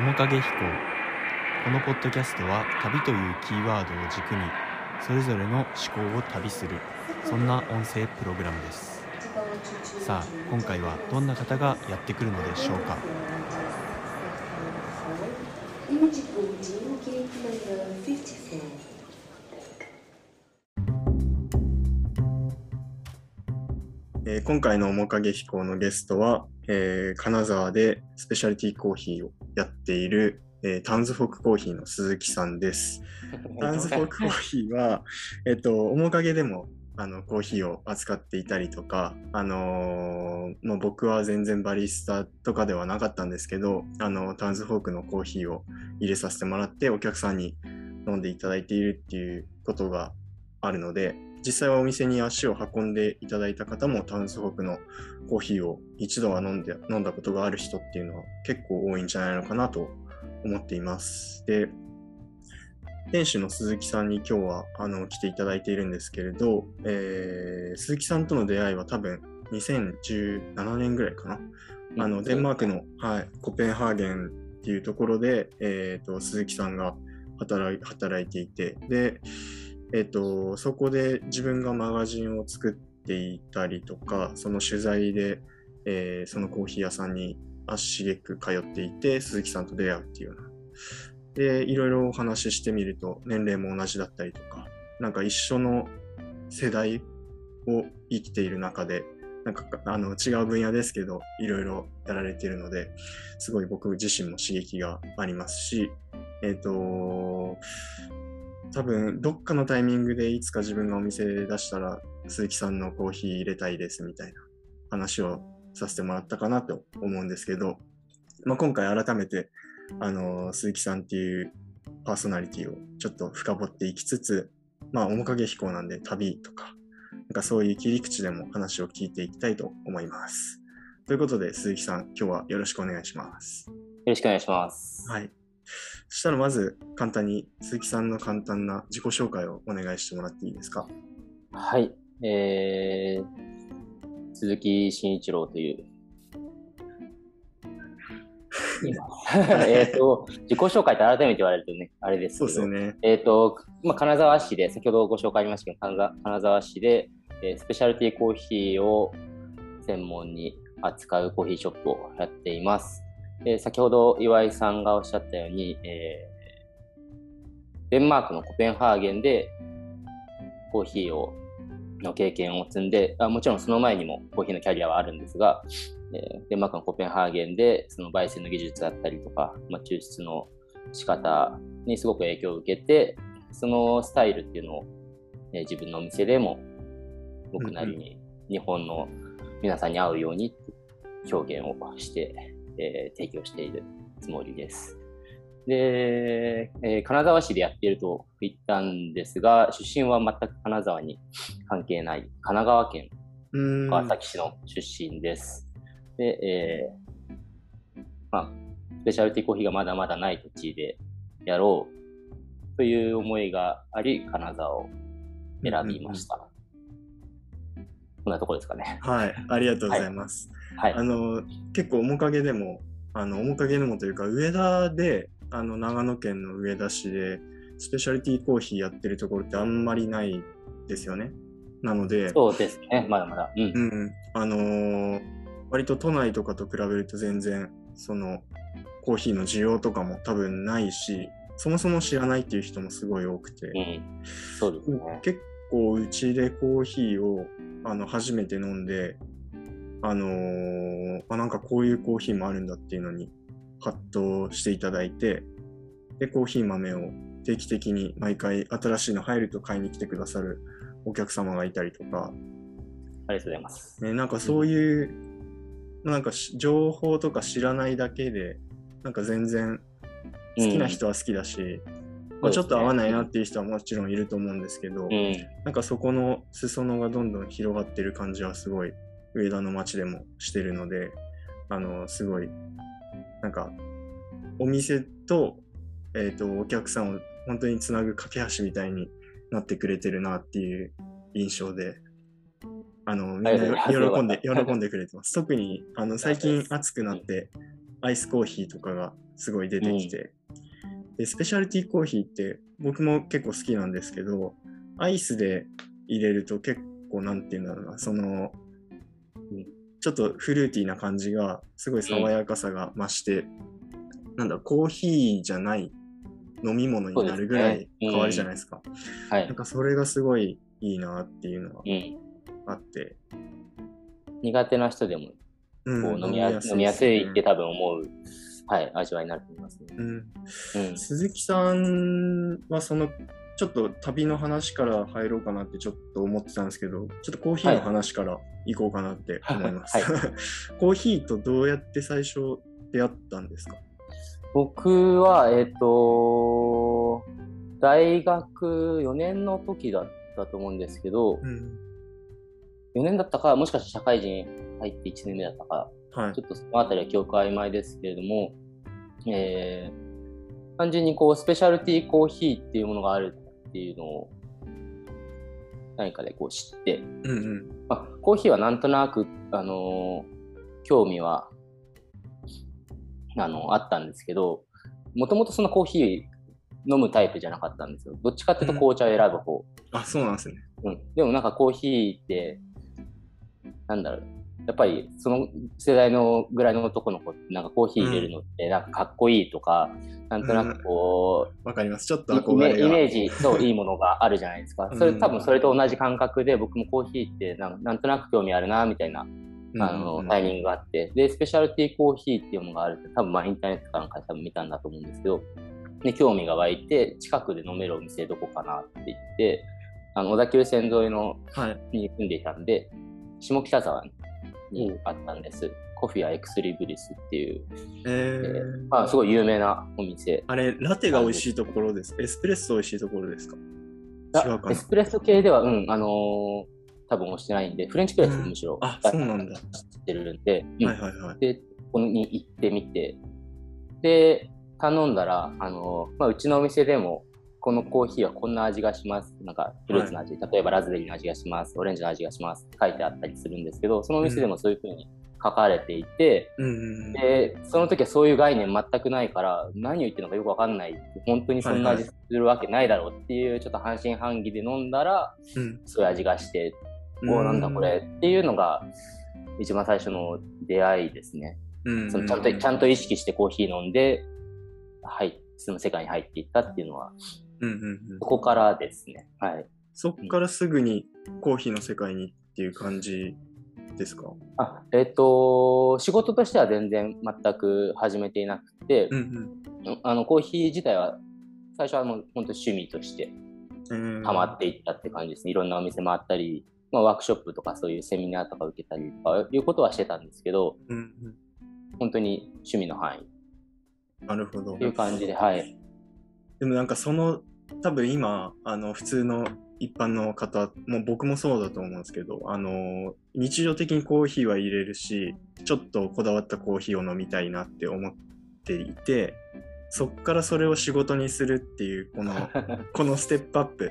面影飛行。このポッドキャストは旅というキーワードを軸にそれぞれの思考を旅するそんな音声プログラムです。さあ今回はどんな方がやってくるのでしょうか？Limite Boarding Gate Number 54. えー今回の面影飛行のゲストは、えー金沢でスペシャリティコーヒーをやっている、えータウンズフォークコーヒーの鈴木さんです。タウンズフォークコーヒーは、えっと、面影でもあのコーヒーを扱っていたりとか、あのーまあ、僕は全然バリスタとかではなかったんですけど、あのタウンズフォークのコーヒーを入れさせてもらってお客さんに飲んでいただいているっていうことがあるので、実際はお店に足を運んでいただいた方もタウンズフォークのコーヒーを一度は飲んで飲んだことがある人っていうのは結構多いんじゃないのかなと思っています。で、店主の鈴木さんに今日はあの来ていただいているんですけれど、えー鈴木さんとの出会いは多分2017年ぐらいかな。あのデンマークの、はい、コペンハーゲンっていうところで、えー、と鈴木さんが働い働いていてで、えー、とそこで自分がマガジンを作っていたりとかその取材で、えーそのコーヒー屋さんに足しげく通っていて鈴木さんと出会うっていうような。でいろいろお話ししてみると年齢も同じだったりとかなんか一緒の世代を生きている中でなんかあの違う分野ですけどいろいろやられているのですごい僕自身も刺激がありますしえっ、と多分どっかのタイミングでいつか自分がお店で出したら鈴木さんのコーヒー入れたいですみたいな話をさせてもらったかなと思うんですけど、まあ、今回改めてあの鈴木さんっていうパーソナリティをちょっと深掘っていきつつ、まあ、面影飛行なんで旅とか、なんかそういう切り口でも話を聞いていきたいと思います。ということで、鈴木さん、今日はよろしくお願いします。よろしくお願いします。はい。そしたらまず簡単に鈴木さんの簡単な自己紹介をお願いしてもらっていいですか？はい。えー、鈴木慎一郎という。今 えっと、自己紹介って改めて言われるとね、あれですけど。ね。えっ、と、まあ、金沢市で、先ほどご紹介ありましたけど、金沢金沢市で、えースペシャルティーコーヒーを専門に扱うコーヒーショップをやっています。で先ほど岩井さんがおっしゃったように、えーデンマークのコペンハーゲンでコーヒーをの経験を積んであ、もちろんその前にもコーヒーのキャリアはあるんですが、えーデンマークのコペンハーゲンでその焙煎の技術だったりとか、まあ、抽出の仕方にすごく影響を受けてそのスタイルっていうのを、えー自分のお店でも僕なりに日本の皆さんに合うように表現をして、えー提供しているつもりです。で、えー金沢市でやっていると言ったんですが、出身は全く金沢に関係ない神奈川県。川崎市の出身です。で、えーまあ、スペシャルティコーヒーがまだまだない土地でやろうという思いがあり、金沢を選びました。こんなところですかね。はい、ありがとうございます。はい。あの結構面影でもあの面影でもというか上田であの長野県の上田市でスペシャリティコーヒーやってるところってあんまりないですよね。なので、そうですね。まだまだ。うん。うん、あのー割と都内とかと比べると全然そのコーヒーの需要とかも多分ないしそもそも知らないっていう人もすごい多くて、うん。そうですね。結構うちでコーヒーをあの初めて飲んであのーあなんかこういうコーヒーもあるんだっていうのにハッとしていただいてでコーヒー豆を定期的に毎回新しいの入ると買いに来てくださるお客様がいたりとか、ありがとうございます。ね、なんかそういう、なんかし情報とか知らないだけでなんか全然好きな人は好きだし、まあ、ちょっと合わないなっていう人はもちろんいると思うんですけど、うん。なんかそこの裾野がどんどん広がってる感じはすごい上田の街でもしてるので、あの、すごい、なんか、お店と、えっ、と、お客さんを本当につなぐ架け橋みたいになってくれてるなっていう印象で、あの、みんな喜んで、喜んでくれてます。特に、あの、最近暑くなって、アイスコーヒーとかがすごい出てきて、でスペシャルティーコーヒーって僕も結構好きなんですけどアイスで入れると結構なんていうんだろうなその、うんちょっとフルーティーな感じがすごい爽やかさが増して、なんだろうコーヒーじゃない飲み物になるぐらい変わるじゃないですか。はいなん。かそれがすごいいいなっていうのがうん。あって。苦手な人でもうんこう飲みや飲みやすいって多分思う、はい、味わいになると思いますね。うんうん。鈴木さんはそのちょっと旅の話から入ろうかなってちょっと思ってたんですけどちょっとコーヒーの話から行こうかなって思います、は コーヒーとどうやって最初出会ったんですか？僕は、えっ、と、大学4年の時だったと思うんですけど、うん4年だったか、もしかして社会人入って1年目だったか、はい。ちょっとそのあたりは記憶曖昧ですけれども、えー、単純にこう、スペシャルティーコーヒーっていうものがあるっていうのを、何かでこう知って、うんうんまあ、コーヒーはなんとなく、あのー興味は、あの、あったんですけど、もともとそのコーヒー飲むタイプじゃなかったんですよ。どっちかっていうと紅茶を選ぶ方。あそうなんですねうん。でもなんかコーヒーって、なんだろう。やっぱりその世代のぐらいの男の子ってなんかコーヒー入れるのってなんかかっこいいとか、なんとなくこう、わかります。ちょっとイ憧れイメージそういいものがあるじゃないですか。それうん多分それと同じ感覚で僕もコーヒーってなんなんとなく興味あるなみたいなあうんうん。のタイミングがあって、で、スペシャルティーコーヒーっていうものがあるって多分まあインターネットかなんかで多分見たんだと思うんですけど、で、興味が湧いて、近くで飲めるお店どこかなって言って、あの、小田急線沿いのはい。に住んでいたんで、下北沢にあったんです。コフィアエクスリブリスっていう、ええー。ーまあ、すごい有名なお店。あれラテが美味しいところですエスプレッソ美味しいところですか？エスプレッソ系では、うん、あのー多分押してないんで、フレンチプレスむしろ、あそうなんだ。知ってるんで、うん。はいはいはい。で、ここに行ってみて、で、頼んだら、あの、まあ、うちのお店でも、このコーヒーはこんな味がします。なんか、フルーツの味、例えばラズベリーの味がします。オレンジの味がします。って書いてあったりするんですけど、そのお店でもそういうふうに書かれていて、うんで、その時はそういう概念全くないから、何を言ってるのかよくわかんない。本当にそんな味するわけないだろうっていう、ちょっと半信半疑で飲んだら、うんそういう味がして、うんおーなんだこれっていうのが、一番最初の出会いですね。うんそのちゃんと、ちゃんと意識してコーヒー飲んで、はい、その世界に入っていったっていうのは、うんうんうんここからですね。はい。そっからすぐにコーヒーの世界にっていう感じですか？あ、えっ、と、仕事としては全然全く始めていなくて、うんあの、コーヒー自体は、最初はもう本当趣味としてうん。ハマっていったって感じですね。いろんなお店回ったり、まあ、ワークショップとかそういうセミナーとか受けたりとかいうことはしてたんですけど、うんうん。本当に趣味の範囲なるほどっていう感じで、はい。でもなんかその多分今あの普通の一般の方もう僕もそうだと思うんですけどあの日常的にコーヒーは入れるしちょっとこだわったコーヒーを飲みたいなって思っていてそっからそれを仕事にするっていうこの このステップアップ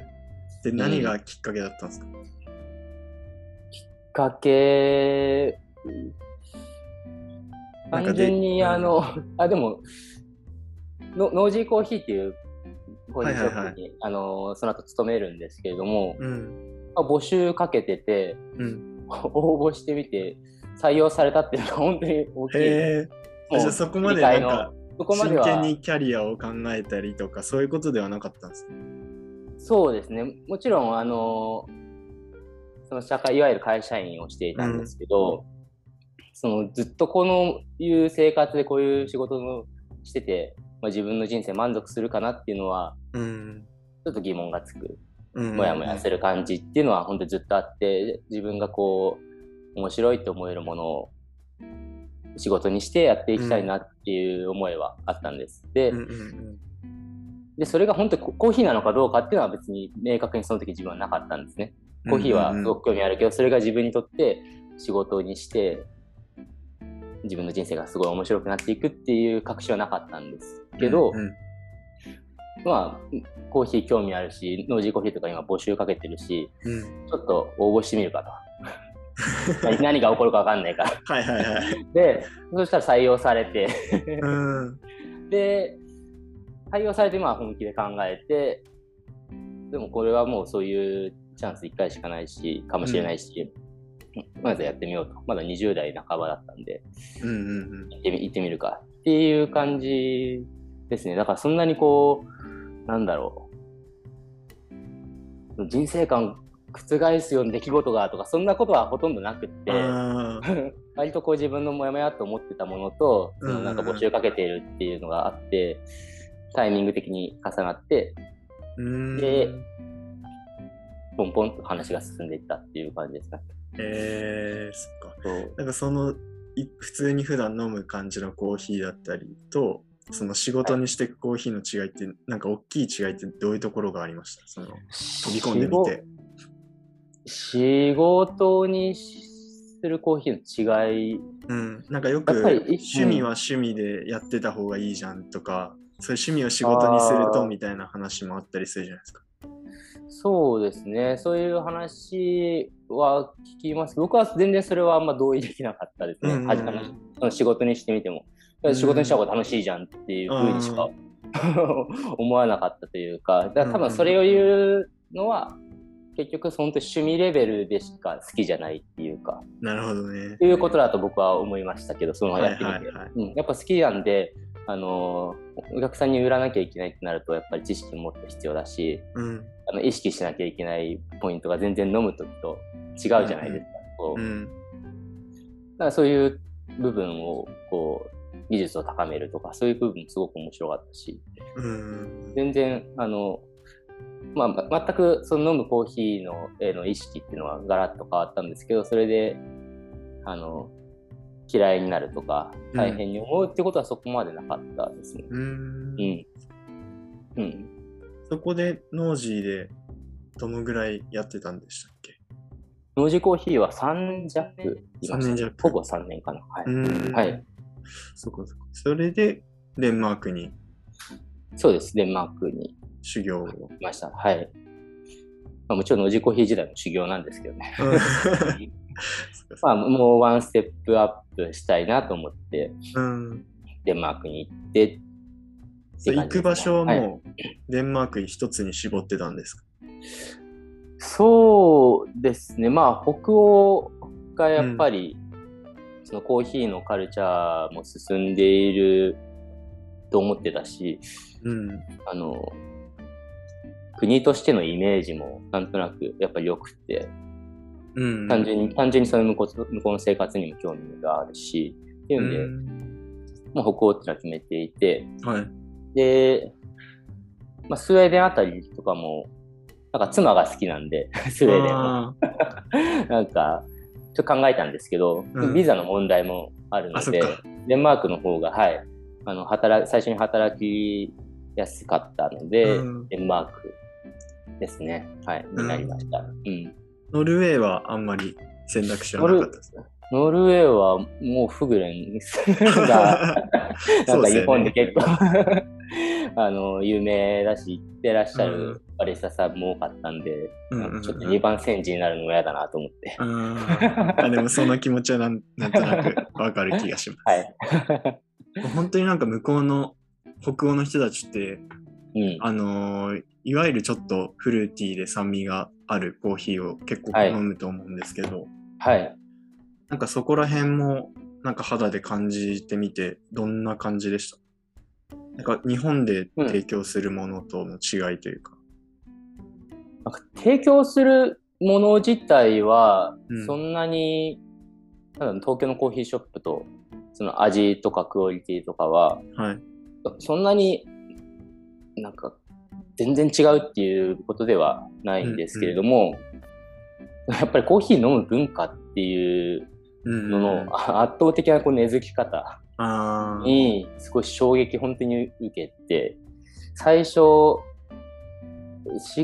って何がきっかけだったんですか、きっかけ、単純に、うん。あの、あ、でも、ノノージーコーヒーっていうコーヒーショップに、あの、その後勤めるんですけれども、うん。まあ募集かけてて、うん、応募してみて、採用されたっていうのが本当に大きい。じゃあそこまでなんか真剣にキャリアを考えたりとかそういうことではなかったんですねそうですね。もちろん、あの、その社会、いわゆる会社員をしていたんですけど、そのずっとこのいう生活でこういう仕事をしてて、まあ、自分の人生満足するかなっていうのは、うん。ちょっと疑問がつく、うん。もやもやする感じっていうのは本当にずっとあって、自分がこう、面白いと思えるものを仕事にしてやっていきたいなっていう思いはあったんです。で、で、それが本当にココーヒーなのかどうかっていうのは別に明確にその時自分はなかったんですね。コーヒーはすごく興味あるけど、それが自分にとって仕事にして、自分の人生がすごい面白くなっていくっていう確信はなかったんですけど、うんうんまあ、コーヒー興味あるし、ノージーコーヒーとか今募集かけてるし、うんちょっと応募してみるかと。何 何が起こるか分かんないから。はいはいはい。で、そしたら採用されて、うん。で、採用されてまあ本気で考えて、でもこれはもうそういうチャンス1回しかないし、かもしれないし、まずやってみようと。まだ20代半ばだったんで、行ってみるかっていう感じですね。だからそんなにこう、なんだろう。人生観覆すような出来事がとか、そんなことはほとんどなくって、割とこう自分のモヤモヤと思ってたものと、そのなんか募集かけているっていうのがあって、タイミング的に重なって、うん。でポンポンと話が進んでいったっていう感じですね。えー、そっか。なんかそのい普通に普段飲む感じのコーヒーだったりとその仕事にしていくコーヒーの違いって、なんか大きい違いってどういうところがありました？その飛び込んでみて。仕事にするコーヒーの違い、うん、なんかよく趣味は趣味でやってた方がいいじゃんとか、そういう趣味を仕事にするとみたいな話もあったりするじゃないですか。そうですね、そういう話は聞きます。僕は全然それはあんま同意できなかったですね。うんうん仕事にしてみても。仕事にした方が楽しいじゃんっていうふうにしか思わなかったというか、だから多分それを言うのは、結局本当に趣味レベルでしか好きじゃないっていうか、なるほどねと。いうことだと僕は思いましたけど、そのやってみて。やっぱ好きなんで、あのお客さんに売らなきゃいけないってなると、やっぱり知識ももっと必要だし、うん。あの意識しなきゃいけないポイントが全然飲むときと違うじゃないですか。こううん。だからそういう部分をこう技術を高めるとかそういう部分もすごく面白かったしうん。全然あの、まあ、全くその飲むコーヒーのへの意識っていうのはガラッと変わったんですけどそれであの嫌いになるとか大変に思うってことはそこまでなかったですね。うんうん。うん。そこでノージーでどのぐらいやってたんでしたっけ？ノージコーヒーは3弱いました三年弱ほぼ3年かな。はい。うんはい。そこそこ。それでデンマークにそうです。デンマークに修行を。いました。はい。まあ、もちろんノージコーヒー時代の修行なんですけどね。まあ、もうワンステップアップしたいなと思って、うん。デンマークに行って、そう行く場所ははいもうデンマーク一つに絞ってたんですか、そうですね、まあ、北欧がやっぱり、そのコーヒーのカルチャーも進んでいると思ってたし、うん。あの、国としてのイメージもなんとなくやっぱり良くて、うん。単純に、単純にその向こう向こうの生活にも興味があるし、っていううんで、まあ、北欧ってのは決めていて、はい。で、まあ、スウェーデンあたりとかも、なんか妻が好きなんで、スウェーデンも。あ なんか、ちょっと考えたんですけど、うん。ビザの問題もあるので。デンマークの方が、はい、あの働最初に働きやすかったので、うん。デンマークですね、はい、になりました。うん。ノルウェーはあんまり選択肢はなかったです。ノルウェーはもうフグレンが、なんか日本で結構 あの有名だし、行ってらっしゃうんるバリスタさんも多かったんで、うんうんうんなんかちょっと2番煎じになるのも嫌だなと思って。あでもその気持ちはなんなんとなくわかる気がします。はい。本当になんか向こうの北欧の人たちって、うん。あのーいわゆるちょっとフルーティーで酸味があるコーヒーを結構はい飲むと思うんですけど、はい。なんかそこら辺もなんか肌で感じてみてどんな感じでした？なんか日本で提供するものとの違いというか。なんか提供するもの自体はうん、そんなに、なんだ東京のコーヒーショップと、その味とかクオリティとかは、はい。そんなになんか全然違うっていうことではないんですけれども、やっぱりコーヒー飲む文化っていううんののあ圧倒的なこう根付き方にすごい衝撃本当に受けて最初4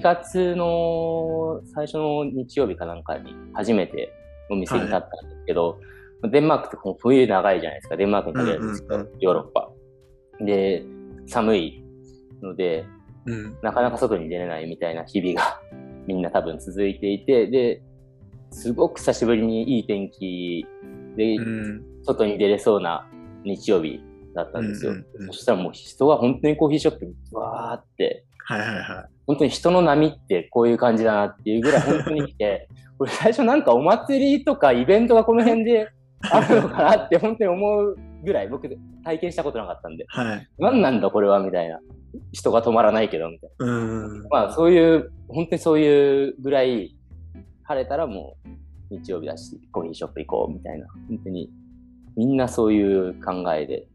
月の最初の日曜日かなんかに初めてお店に立ったんですけど、デンマークってこう冬長いじゃないですか。デンマークに限らずうんうん。ヨーロッパ。で寒いのでうん。なかなか外に出れないみたいな日々が みんな多分続いていてですごく久しぶりにいい天気で、うん。外に出れそうな日曜日だったんですよ。うんうんうんそしたらもう人が本当にコーヒーショップにわーって、はいはいは本当に人の波ってこういう感じだなっていうぐらい本当に来て、これ最初なんかお祭りとかイベントがこの辺で あるのかなって 本当に思うぐらい僕体験したことなかったんで、い。はい。何なんだこれはみたいな。人が止まらないけどみたいな。うん。まあそういう、本当にそういうぐらい晴れたらもう日曜日だし、コーヒーショップ行こうみたいな。本当にみんなそういう考えで。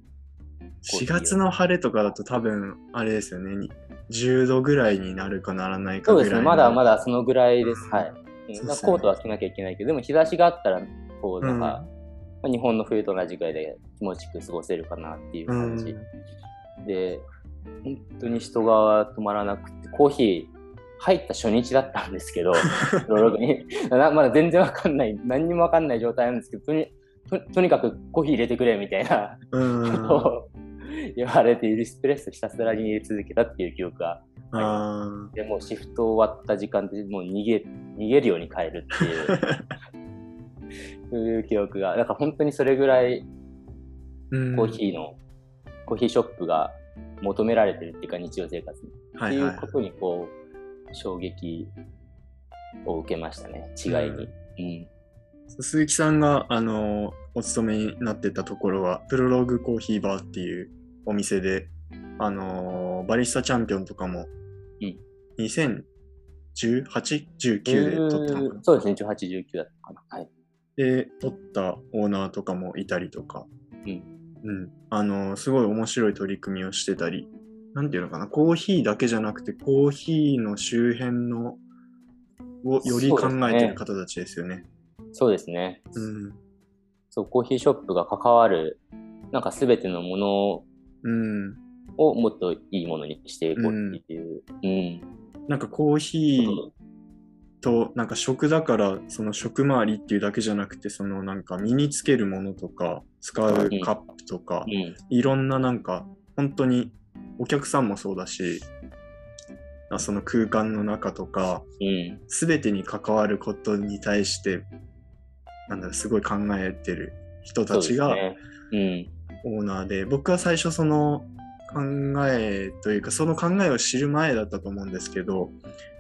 4月の晴れとかだと多分、あれですよね。に10度ぐらいになるかならないかぐらいの。そうですね。まだまだそのぐらいです。うんはい。ねコートは着なきゃいけないけど、でも日差しがあったら、こう、なんか、うんまあ日本の冬と同じぐらいで気持ちよく過ごせるかなっていう感じ。で、本当に人が止まらなくて、コーヒー入った初日だったんですけど、ブログに。なまだ全然わかんない、何にもわかんない状態なんですけど、とにかくコーヒー入れてくれみたいな。ことを言われて、エスプレッソひたすらに入れ続けたっていう記憶があでもうシフト終わった時間でもう逃げ逃げるように帰るっていういう記憶が。だから本当にそれぐらいーコーヒーの、コーヒーショップが求められてるっていうか日常生活に、はいはい。っていうことにこう衝撃を受けましたね。違いに、うん。鈴木さんが、あの、お勤めになってたところは、プロローグコーヒーバーっていうお店で、あの、バリスタチャンピオンとかも、うん。2018、19で取ったのかな。そうですね。1819だったかな。はい。で、取ったオーナーとかもいたりとか、うん。うん。あの、すごい面白い取り組みをしてたり、なんていうのかな、コーヒーだけじゃなくて、コーヒーの周辺の、をより考えてる方たちですよね。そうですね。うん。そうコーヒーショップが関わるなんか全てのものうん。をもっといいものにしていこうっていう。うん。なんかコーヒーと、なんか食だから、その食周りっていうだけじゃなくて、そのなんか身につけるものとか、使うカップとか、うん。いろんななんか、本当にお客さんもそうだし、あその空間の中とか、うん。すべてに関わることに対して、なんだろう、すごい考えてる人たちが。オーナーで、僕は最初その考えというか、その考えを知る前だったと思うんですけど、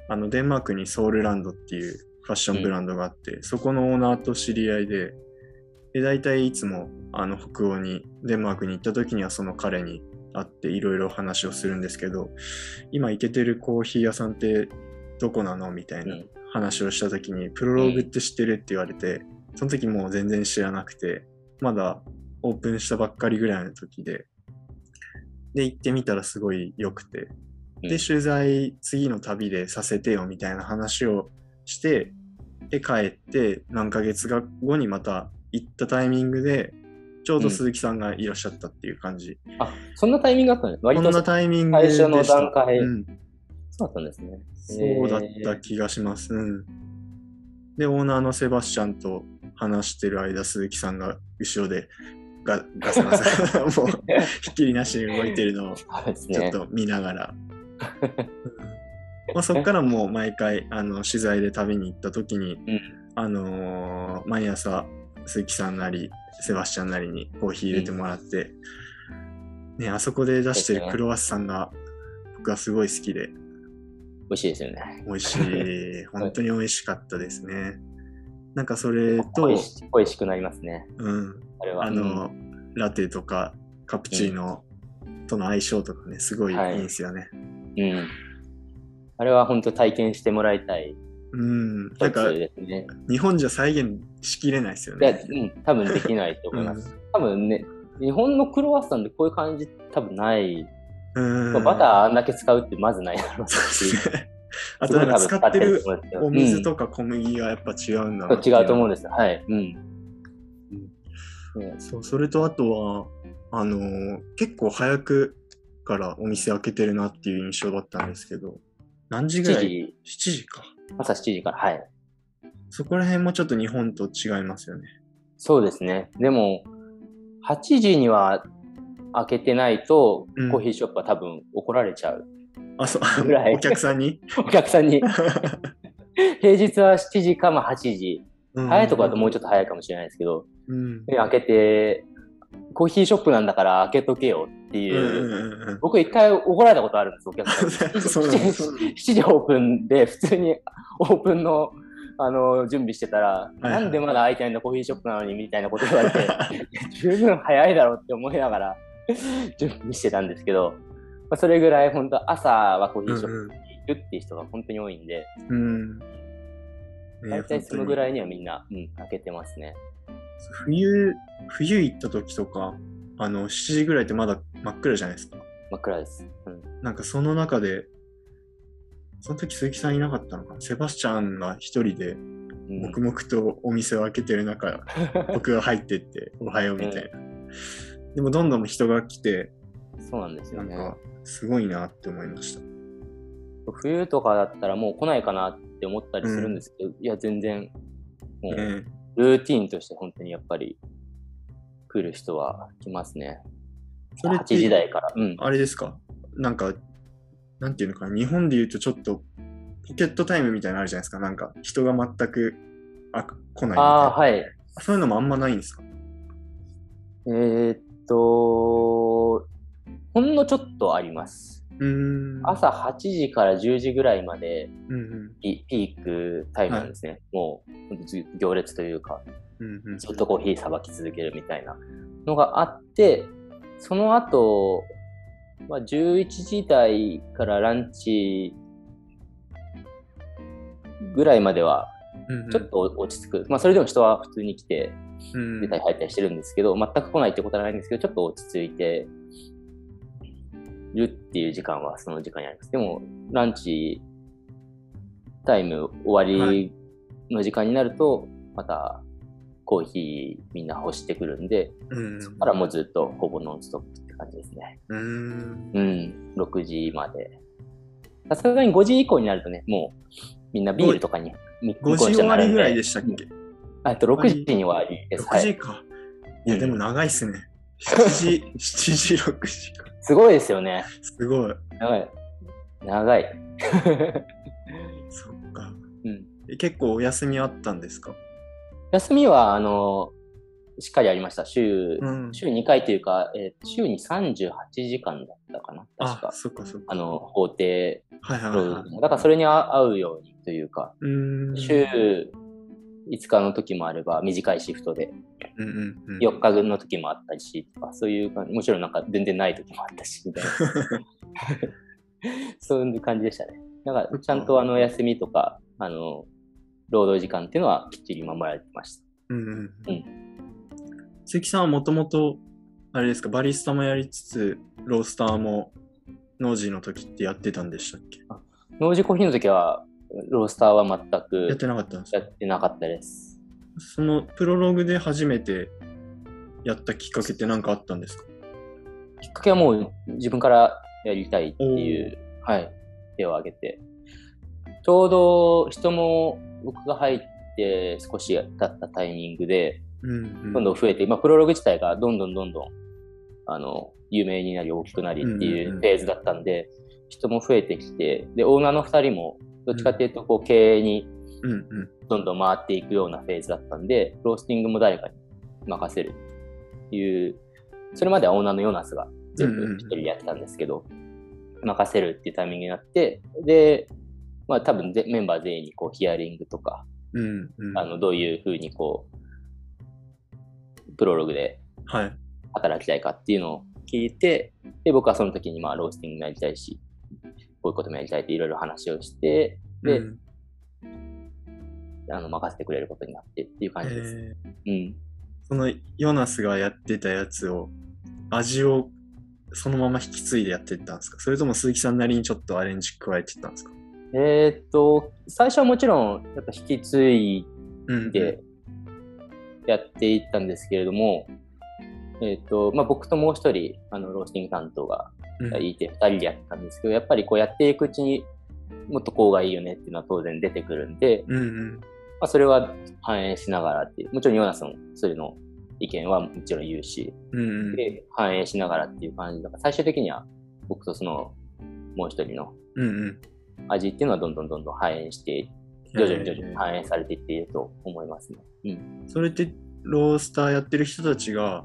あのデンマークにソウルランドっていうファッションブランドがあって、そこのオーナーと知り合いで、で、大体いつもあの北欧に、デンマークに行った時にはその彼に会っていろいろ話をするんですけど、今行けてるコーヒー屋さんってどこなのみたいなうん。話をした時に、プロローグって知ってるって言われて、その時もう全然知らなくて、まだオープンしたばっかりぐらいの時で、で、行ってみたらすごい良くて、うんで、取材次の旅でさせてよみたいな話をして、で、帰って何ヶ月か後にまた行ったタイミングで、ちょうど鈴木さんがいらっしゃったっていう感じ。あ、そんなタイミングだったんです。割とこんなタイミングでした。最初の段階うん、そうだったんですね。そうだった気がします。うん。で、オーナーのセバスチャンと話してる間、鈴木さんが後ろでガ ガサガサ、もうひっきりなしに動いてるのをちょっね。と見ながら。うんまあ、そこからもう毎回あの取材で旅に行った時に、うんあのー毎朝鈴木さんなりセバスチャンなりにコーヒー入れてもらって、ね、あそこで出してるクロワッサンが僕はすごい好きで美味しいですよね。美味しい 本当に美味しかったですねなんかそれと美、味し美味しくなりますね。うん、あれは。あの、ラテとかカプチーノとの相性とかねすごいいいんですよね、うん。うんあれは本当体験してもらいたいうん、なんかね。日本じゃ再現しきれないですよね。うん、多分できないと思います。多分ね、日本のクロワッサンでこういう感じ多分ない。うん、バターあんだけ使うってまずないだろうし。あとなんか使ってるおお水とか小麦がやっぱ違うんだうん、違うと思うんう。です。はい。うん。ねそう、それとあとは、あのー結構早くからお店開けてるなっていう印象だったんですけど、何時ぐ7らい？時、?7 時か。朝7時から、はい。そこら辺もちょっと日本と違いますよね。そうですね。でも、8時には開けてないと、うんコーヒーショップは多分怒られちゃう。あ、そう ぐらい お客さんに？お客さんに。平日は7時か、まあ8時。早いところだともうちょっと早いかもしれないですけど、うん。で開けて、コーヒーショップなんだから開けとけよってうんいう、うんうん僕一回怒られたことあるんです、お客さんに。そうなんですそうなん7時オープンで、普通にオープンのあの準備してたら、いはいなんでまだ開いてないんだ、コーヒーショップなのにみたいなこと言われて、十分早いだろうって思いながら準備してたんですけど、まあ、それぐらい本当朝はコーヒーショップに行くっていう人が本当に多いんで、うん。ね大体そのぐらい。いにはみんな、うん、開けてますね。冬、冬行った時とか、あの、7時ぐらいってまだ真っ暗じゃないですか。真っ暗です。うん、なんかその中で、その時鈴木さんいなかったのかな？セバスチャンが一人でうん黙々とお店を開けてる中、僕が入ってって、おはようみたいな。でもどんどん人が来て、そうなんですよね。なんか、すごいなって思いました。冬とかだったらもう来ないかなって思ったりするんですけど、いや、全然、もう、ねルーティーンとして本当にやっぱり来る人は来ますね。8それって時台から。うん。あれですか？なんか、なんていうのかな？日本で言うとちょっと、ポケットタイムみたいなのあるじゃないですか。なんか、人が全くあ来ない。ああ、はい。そういうのもあんまないんですか？えーっと、ほんのちょっとあります。朝8時から10時ぐらいまでうんピピークタイムなんですね。もうほんとず行列というか。ずっとコーヒーさばき続けるみたいなのがあって、その後、まあ、11時台からランチぐらいまではちょっと落ち着く。まあそれでも人は普通に来てうん出たり入ったりしてるんですけど、全く来ないってことはないんですけど、ちょっと落ち着いてるっていう時間はその時間にあります。でもランチタイム終わりの時間になると、またコーヒーみんな欲してくるんで、うん。そこからもうずっとほぼノンストップって感じですね。うーん。うん、6時まで。さすがに5時以降になるとね、もうみんなビールとかにみ5時終わりぐらいでしたっけ？あと6時に終わりです。?6 はい。時か。いや、でも長いっすね。7時、7時、6時か。すごいですよね。すごい。長い。長い。そっか。うん、え結構お休みあったんですか？休みは、あの、しっかりありました。週、うん。週2回というか、えー週に38時間だったかな。確あか、。そっかそっか。あの、法定はいはい労はいだからそれに合うようにというか、う。週5日の時もあれば短いシフトでうんうんうん。4日の時もあったりしとか、そういう感じ、もちろんなんか全然ない時もあったし、みたいな。そういう感じでしたね。だからちゃんとあの休みとか、あの、労働時間っていうのはきっちり守られてました。うんうんううん。鈴木さんはもともと、あれですか、バリスタもやりつつ、ロースターも、ノージーの時ってやってたんでしたっけ？農事コーヒーの時は、ロースターは全やってくなかったんですか？やってなかったです。そのプロローグで初めてやったきっかけって何かあったんですか？きっかけはもう自分からやりたいっていう、はい、手を挙げて。ちょうど人も僕が入って少し経ったタイミングで、うんうん。どんどん増えて、まあ、プロローグ自体がどんどんどんどん、あの、有名になり大きくなりっていうんうんううんフェーズだったんで、人も増えてきて、で、オーナーの二人も、どっちかっていうと、こう、経営に。どんどん回っていくようなフェーズだったんで、ロースティングも誰かに任せるっていう、それまではオーナーのヨナスが全部一人でやってたんですけど、任せるっていうタイミングになって、で、まあ多分ぜメンバー全員にこうヒアリングとか、うんうん。あの、どういうふうにこう、プロローグではい。働きたいかっていうのを聞いて、で、僕はその時にまあロースティングもやりたいし、こういうこともやりたいっていろいろ話をして、で、うんあの、任せてくれることになってっていう感じです。えうん。ーそのヨナスがやってたやつを、味をそのまま引き継いでやってったんですか？それとも鈴木さんなりにちょっとアレンジ加えてったんですか？えーっと、最初はもちろん、やっぱ引き継いうんでやっていったんですけれども、えーっと、まあ、僕ともう一人、あの、ロースティング担当がうんいて、二人でやってたんですけど、やっぱりこうやっていくうちにもっとこうがいいよねっていうのは当然出てくるんで、うんうん。まあ、それは反映しながらっていう、もちろんヨナスもそれの意見はもちろん言うし、うんうん。で、反映しながらっていう感じだから、最終的には僕とそのもう一人の。味っていうのはどんどんどんどん反映して徐々に徐々に反映されていっていると思いますね。うん。それってロースターやってる人たちが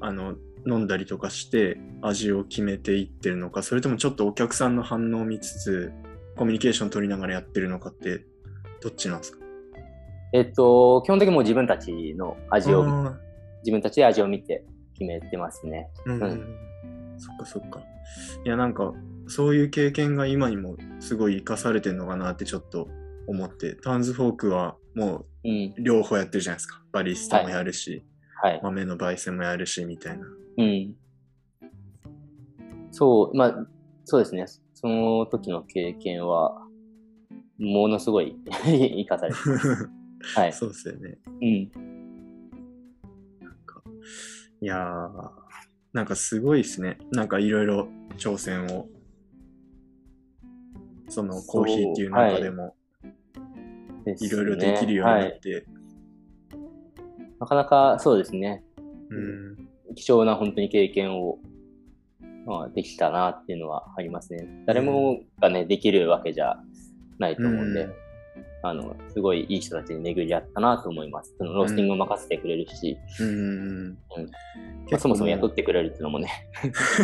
あの飲んだりとかして味を決めていってるのかそれともちょっとお客さんの反応を見つつコミュニケーション取りながらやってるのかってどっちなんですか？えっと、基本的にもう自分たちの味を、あ自分たちで味を見て決めてますね。ーうん、うん。そっかそっか。いやなんかそういう経験が今にもすごい生かされてるのかなってちょっと思ってタウンズフォークはもうん。う両方やってるじゃないですか。バリスタもやるし、はい。豆の焙煎もやるしみたいなうん。そう、まあ、そうですね。その時の経験は、ものすごい 生かされて。はい。そうですよねうん。いやー、なんかすごいですね。なんかいろいろ挑戦を、そのコーヒーっていう中でもいろいろできるようになはい。って、なかなかそうですね。うん、貴重な本当に経験を、まあ、できたなっていうのはありますね。誰もがね、できるわけじゃないと思うんで、うんあの、すごいいい人たちに巡り合ったなと思います。そのロースティングを任せてくれるし、うん、まあそもそも雇ってくれるっていうのもね。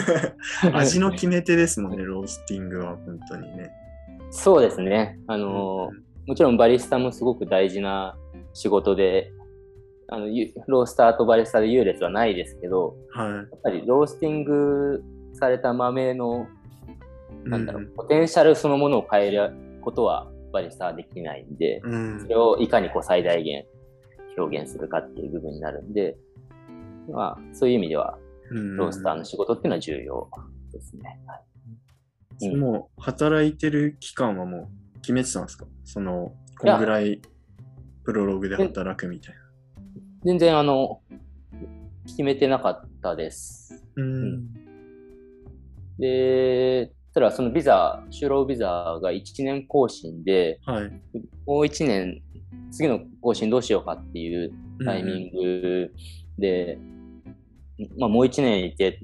味の決め手ですもんね、ロースティングは本当にね。そうですね。あの、もちろんバリスタもすごく大事な仕事で、あの、ゆロースターとバリスタで優劣はないですけど、はい。やっぱりロースティングされた豆のなんだろう、うんポテンシャルそのものを変えることはバリスタはできないんで、うんそれをいかにこう最大限表現するかっていう部分になるんで、まあ、そういう意味では、うんロースターの仕事っていうのは重要ですね。はいうんもう働いてる期間はもう決めてたんですかその、こんぐらいプロローグで働くみたいな。全然、あの、決めてなかったです。うんで、ただそのビザ、就労ビザが1年更新で、はい。もう1年、次の更新どうしようかっていうタイミングで、まあもう1年いて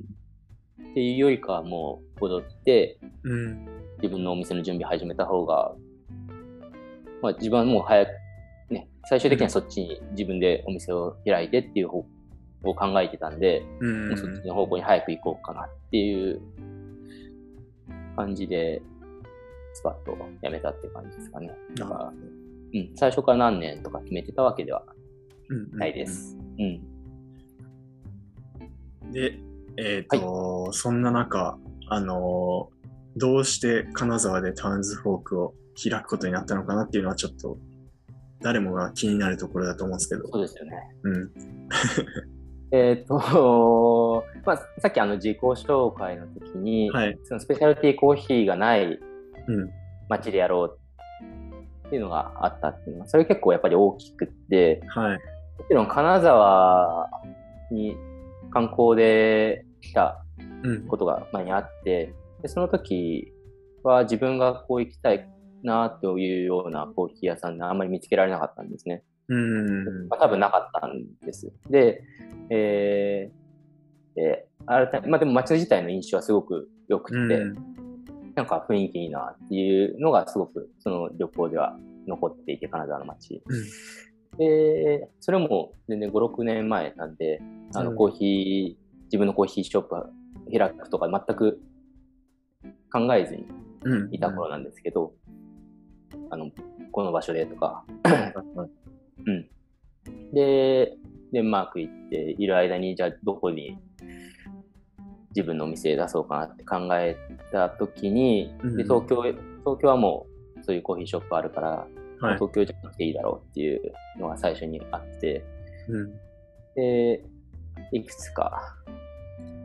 っていうよりかはもう戻って、うん。自分のお店の準備始めた方が、まあ自分はもう早く、ね、最終的にはそっちに自分でお店を開いてっていう方を考えてたんで、うん。もうそっちの方向に早く行こうかなっていう感じで、スパッと辞めたって感じですかね。だから、うん、最初から何年とか決めてたわけではうんないで。す。うん。で、えっ、と、そんな中、あのーどうして金沢でタウンズフォークを開くことになったのかなっていうのはちょっと、誰もが気になるところだと思うんですけど。そうですよね。うん。えっ、と、まあ、さっきあの自己紹介の時に、はい。そのスペシャルティーコーヒーがないうん。街でやろうっていうのがあったっていうのは、それ結構やっぱり大きくって、はい。もちろん金沢に観光で来たうん。ことが前にあって、でその時は自分がこう行きたいなというようなコーヒー屋さんであんまり見つけられなかったんですね。うん。まあ、多分なかったんです。で、えー、で、改めまあでも街自体の印象はすごく良くて、うん。なんか雰囲気いいなっていうのがすごくその旅行では残っていて、金沢の街。で、それも全然5、6年前なんで、あのうんコーヒー、自分のコーヒーショップ開くとか全く考えずにうん。いた頃なんですけど、あの、この場所でとか、うん。で、デンマーク行っている間に、じゃあどこに自分のお店出そうかなって考えた時に、うんで東京、東京はもうそういうコーヒーショップあるから、はい。東京じゃなくていいだろうっていうのが最初にあって、うん。で、いくつか、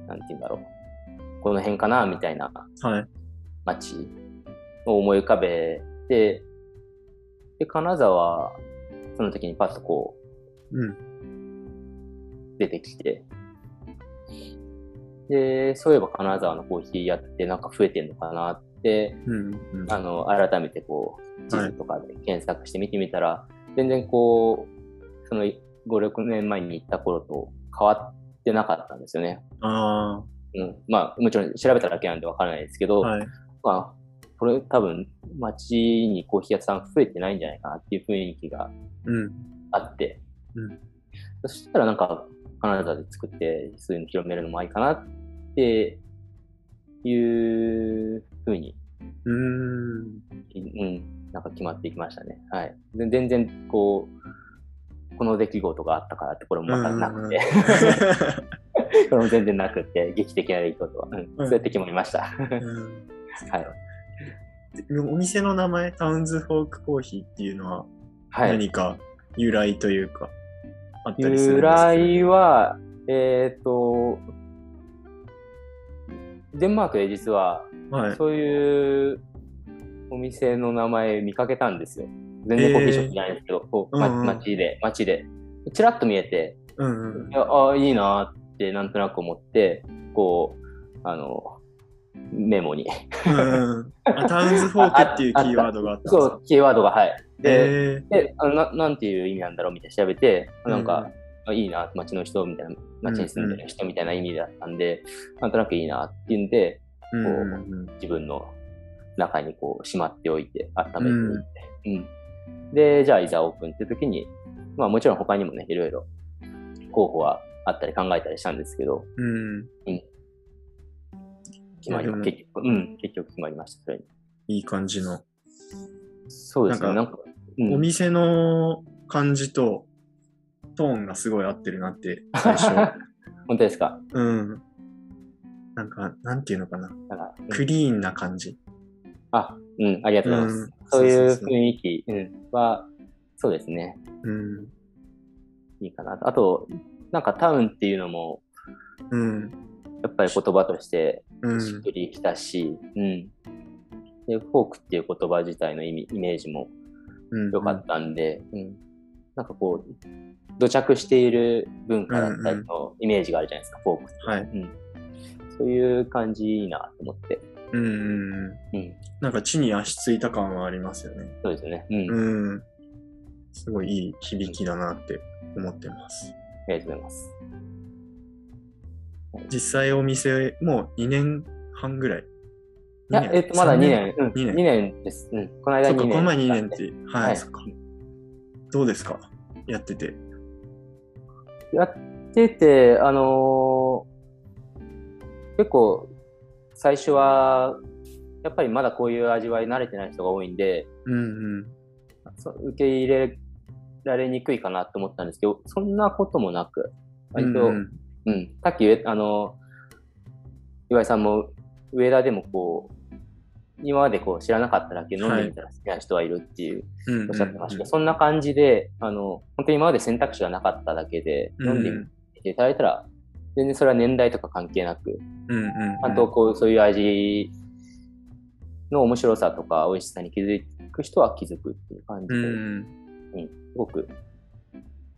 なんて言うんだろう、この辺かなみたいなはい。街を思い浮かべて、で、金沢、その時にパッとこうん。う出てきて、で、そういえば金沢のコーヒーやってなんか増えてんのかなって、うん。うん。あの、改めてこう、地図とかで検索して見てみたら、全然こう、その5、6年前に行った頃と変わってなかったんですよね。あうん。まあ、もちろん調べただけなんでわからないですけど、あ。はい。まあ、これ多分街にコーヒー屋さん増えてないんじゃないかなっていう雰囲気がうん。あって、うんそしたらなんか金沢で作ってそういうの広めるのもいいかなっていうふうに、うーん。うん、なんか決まっていきましたね。はい。で全然こう、この出来事があったからってこれもまたなくて、これも全然なくて、劇的な出来事は、うん、そうやって決まりました。うん はい。でお店の名前、タウンズフォークコーヒーっていうのははい。何か由来というか、あったりするん由ですか？来は、えっ、と、デンマークで実は、はい。そういうお店の名前見かけたんですよ。全然コーヒーショップじゃないんですけど、こうまうんうん街で、街で。ちらっと見えて、うんうんいやあいいなってなんとなく思って、こう、あの、メモに。うんタウンズフォークっていうキーワードがあったそう、キーワードが、はい。で、えであななんていう意味なんだろうみたいな調べて、なんうんいいな、街の人みたいな、街に住んでる人みたいな意味だったんで、なんとなくいいなっていうんで、ーうんうんうん自分の中にこうしまっておいて、温めておいて。うん。で、じゃあいざオープンって時に、まあもちろん他にもね、いろいろ候補はあったり考えたりしたんですけど、うん。決まり結局、うん、結局決まりました、それに。いい感じの。そうですね、なんんか、うんお店の感じとトーンがすごい合ってるなって、最初。本当ですか？うん。なんか、なんていうのかな。なんか、うんクリーンな感じ。あ、うん、ありがとうございます。うんそういう雰囲気、うん、は、そうですね、うん。いいかなと。あと、なんかタウンっていうのも、うん。やっぱり言葉としてうん。しっくりきたし、うん。で、フォークっていう言葉自体の意味、イメージもうん。良かったんで、うん。なんかこう、土着している文化だったりのイメージがあるじゃないですか、フォークって。はい。うん。そういう感じいいなと思って。うんうんうん。うん。なんか地に足ついた感はありますよね。そうですね。うん。うん。すごいいい響きだなって思ってます。ありがとうございます。実際お店もう2年半ぐらい。いや、えっと、まだ2年、うん、2年2年です。うん。この間2年。そっか、この前2年って。はい、はいそっか。どうですか？やってて。やってて、あのー結構、最初は、やっぱりまだこういう味わい慣れてない人が多いんで、うんうん。受け入れられにくいかなと思ったんですけど、そんなこともなく、割と、ううんん、さっき、あの、岩井さんも上田でもこう、今までこう知らなかっただけ飲んでみたら好きな人はいるっていうおっしゃってましたけど、そんな感じで、あの、本当に今まで選択肢がなかっただけで、うん飲んでみていただいたら、全然それは年代とか関係なく。ちゃんとこう、そういう味の面白さとか美味しさに気づく人は気づくっていう感じで、うん。うんすごく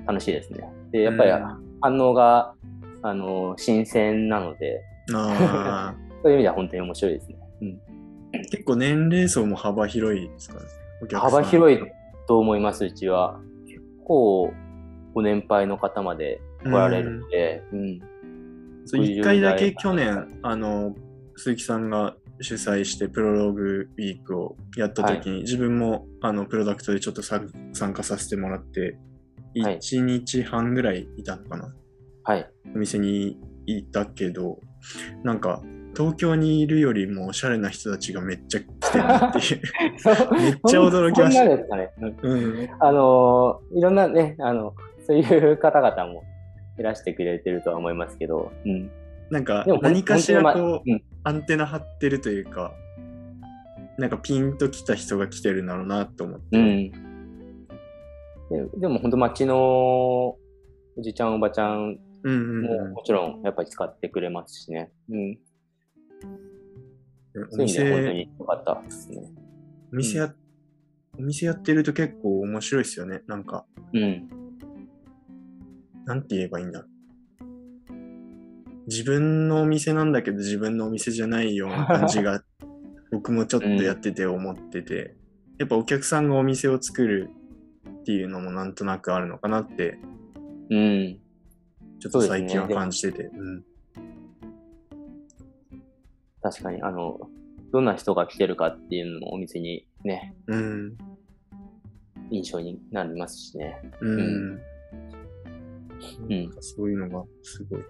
楽しいですね。で、やっぱりうん。反応が、あの、新鮮なので、あそういう意味では本当に面白いですね。うん、ー結構年齢層も幅広いですか？ね。幅広いと思います、うちは。結構、ご年配の方まで来られるので、うん。そう一回だけ去年、あの、鈴木さんが主催してプロローグウィークをやった時に、自分もあのプロダクトでちょっと参参加させてもらって、はい1日半ぐらいいたのかな？はい。お店にいたけど、なんか、東京にいるよりもおしゃれな人たちがめっちゃ来てるなっていう。めっちゃ驚きましたね。あのーいろんなね、あの、そういう方々もいらしてくれてるとは思いますけど、うん。なんか何かしらこう、まうんアンテナ張ってるというか、なんかピンと来た人が来てるんだろうなと思って。うん。ででも本当街のおじちゃんおばちゃんうんうんもうんもちろんやっぱり使ってくれますしね。うん。おそういう意味では本当店、に良かったですね。お店や、お店やってると結構面白いですよね。なんか、うん。なんて言えばいいんだろう。自分のお店なんだけど自分のお店じゃないような感じが 僕もちょっとやってて思ってて、やっぱお客さんがお店を作るっていうのもなんとなくあるのかなってうん。ちょっと最近は感じてて。うん確かに、あの、どんな人が来てるかっていうのもお店にね、うん。印象になりますしね。うん。うんそういうのがすごい、